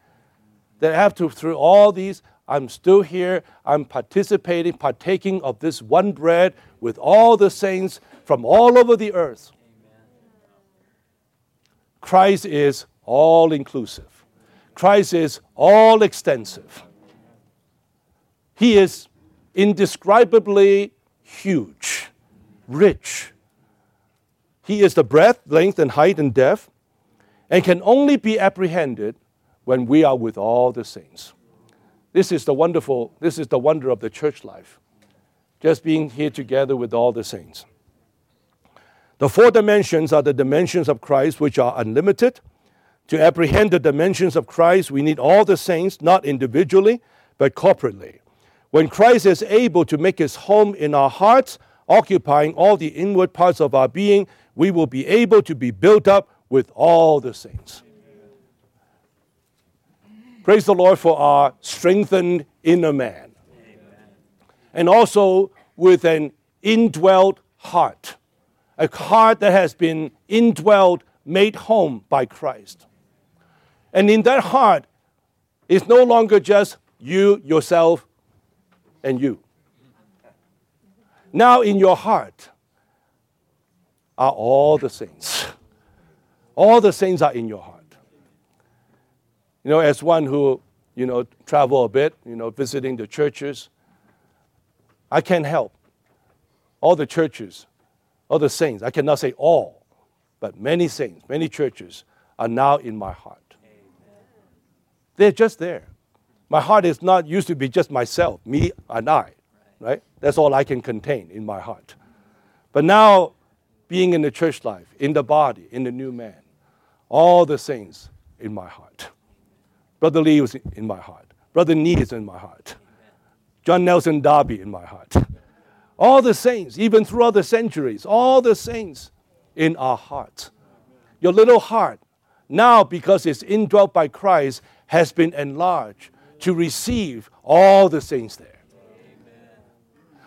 that have to, through all these, I'm still here, I'm participating, partaking of this one bread with all the saints from all over the earth. Christ is all inclusive. Christ is all extensive. He is indescribably huge, rich. He is the breadth, length, and height and depth, and can only be apprehended when we are with all the saints. This is the wonderful, this is the wonder of the church life. Just being here together with all the saints. The four dimensions are the dimensions of Christ, which are unlimited. To apprehend the dimensions of Christ, we need all the saints, not individually, but corporately. When Christ is able to make his home in our hearts, occupying all the inward parts of our being, we will be able to be built up with all the saints. Praise the Lord for our strengthened inner man. And also with an indwelt heart a heart that has been indwelled, made home by Christ. And in that heart it's no longer just you, yourself, and you. Now in your heart are all the saints. All the saints are in your heart. You know, as one who, you know, travel a bit, you know, visiting the churches, I can't help. All the churches all the saints, I cannot say all, but many saints, many churches are now in my heart. They're just there. My heart is not used to be just myself, me and I, right? That's all I can contain in my heart. But now, being in the church life, in the body, in the new man, all the saints in my heart. Brother Lee was in my heart. Brother Nee is in my heart. John Nelson Darby in my heart. All the saints, even throughout the centuries, all the saints in our hearts. Your little heart, now because it's indwelt by Christ, has been enlarged to receive all the saints there.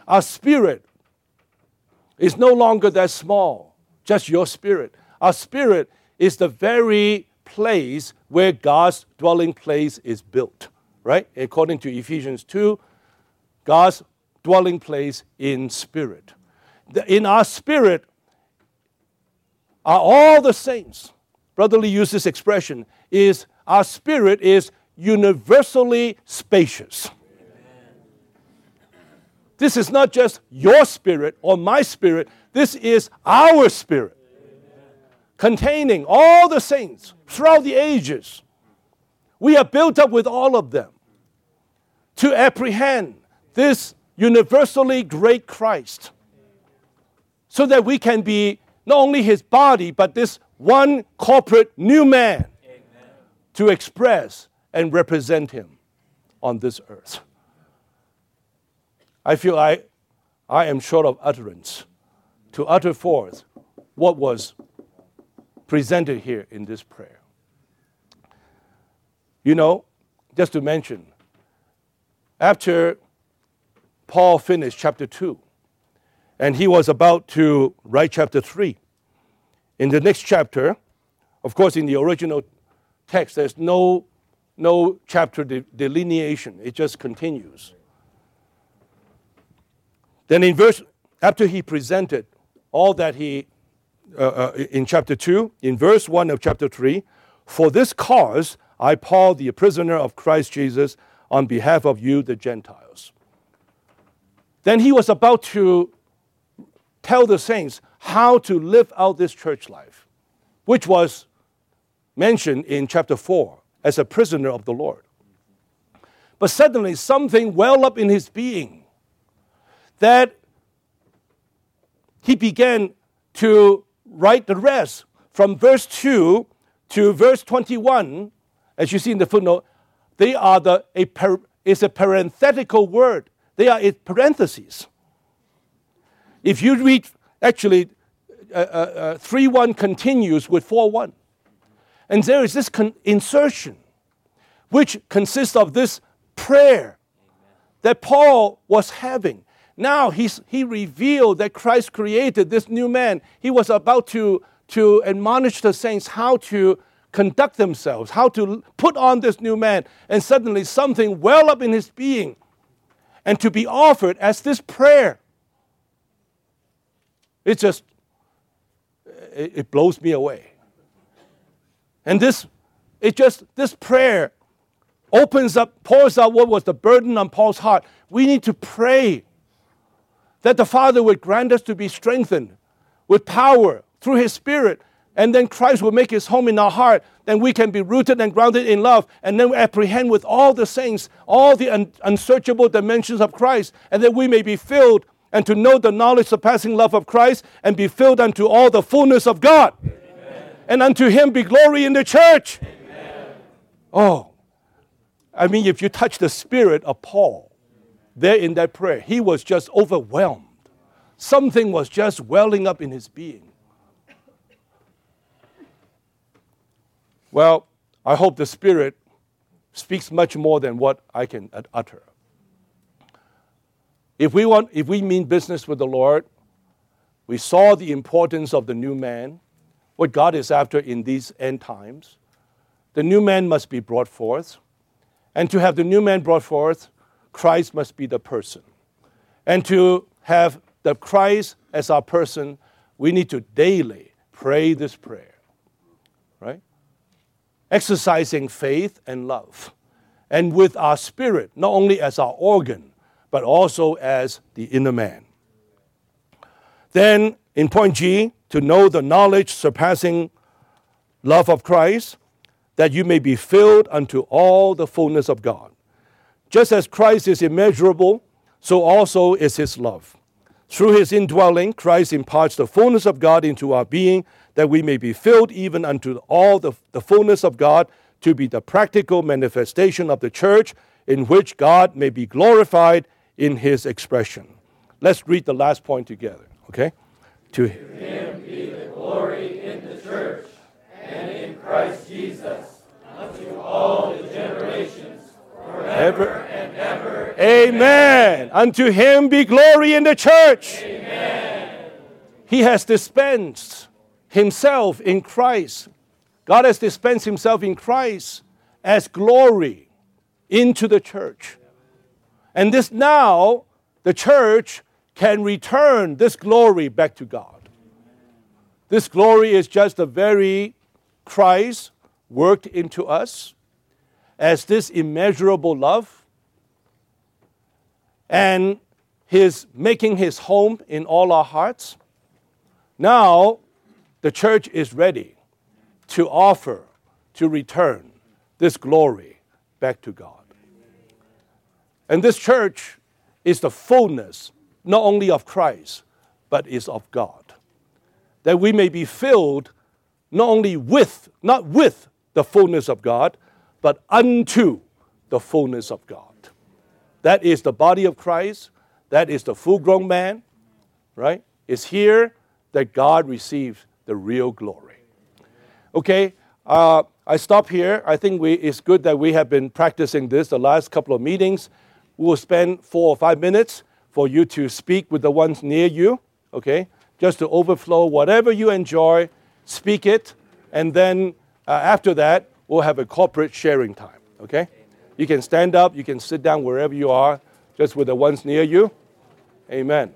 Our spirit is no longer that small, just your spirit. Our spirit is the very place where God's dwelling place is built, right? According to Ephesians 2, God's dwelling place in spirit. In our spirit are all the saints. Brother Lee used this expression is our spirit is universally spacious. This is not just your spirit or my spirit, this is our spirit, containing all the saints throughout the ages. We are built up with all of them to apprehend this universally great Christ so that we can be not only his body, but this one corporate new man Amen. to express and represent him on this earth. I feel I, I am short of utterance to utter forth what was presented here in this prayer. You know, just to mention, after Paul finished chapter 2, and he was about to write chapter 3. In the next chapter, of course, in the original text, there's no, no chapter de- delineation, it just continues. Then, in verse, after he presented all that he, uh, uh, in chapter 2, in verse 1 of chapter 3, for this cause I, Paul, the prisoner of Christ Jesus, on behalf of you, the Gentiles. Then he was about to tell the saints how to live out this church life, which was mentioned in chapter 4 as a prisoner of the Lord. But suddenly something welled up in his being that he began to write the rest from verse 2 to verse 21, as you see in the footnote, they are the, a is a parenthetical word. They are in parentheses. If you read, actually, uh, uh, uh, 3 1 continues with 4 1. And there is this con- insertion, which consists of this prayer that Paul was having. Now he's, he revealed that Christ created this new man. He was about to, to admonish the saints how to conduct themselves, how to put on this new man. And suddenly something well up in his being and to be offered as this prayer. It just, it, it blows me away. And this, it just, this prayer opens up, pours out what was the burden on Paul's heart. We need to pray that the Father would grant us to be strengthened with power through His Spirit. And then Christ will make His home in our heart. Then we can be rooted and grounded in love. And then we apprehend with all the saints, all the un- unsearchable dimensions of Christ. And that we may be filled and to know the knowledge, surpassing love of Christ, and be filled unto all the fullness of God. Amen. And unto Him be glory in the church. Amen. Oh, I mean, if you touch the spirit of Paul, there in that prayer, he was just overwhelmed. Something was just welling up in his being. Well, I hope the Spirit speaks much more than what I can utter. If we, want, if we mean business with the Lord, we saw the importance of the new man, what God is after in these end times. The new man must be brought forth. And to have the new man brought forth, Christ must be the person. And to have the Christ as our person, we need to daily pray this prayer, right? Exercising faith and love. And with our spirit, not only as our organ, but also as the inner man. Then, in point G, to know the knowledge surpassing love of Christ, that you may be filled unto all the fullness of God. Just as Christ is immeasurable, so also is his love. Through his indwelling, Christ imparts the fullness of God into our being, that we may be filled even unto all the, the fullness of God, to be the practical manifestation of the church, in which God may be glorified in his expression. Let's read the last point together, okay? To him be the glory in the church and in Christ Jesus unto all the generations forever and ever. Amen. Unto him be glory in the church. Amen. He has dispensed himself in Christ. God has dispensed himself in Christ as glory into the church. And this now, the church can return this glory back to God. This glory is just the very Christ worked into us as this immeasurable love and his making his home in all our hearts. Now, the church is ready to offer, to return this glory back to God. And this church is the fullness not only of Christ, but is of God. That we may be filled not only with, not with the fullness of God, but unto the fullness of God. That is the body of Christ. That is the full grown man, right? It's here that God receives the real glory. Okay, uh, I stop here. I think we, it's good that we have been practicing this the last couple of meetings. We will spend four or five minutes for you to speak with the ones near you, okay? Just to overflow whatever you enjoy, speak it, and then uh, after that, we'll have a corporate sharing time, okay? You can stand up, you can sit down wherever you are, just with the ones near you. Amen.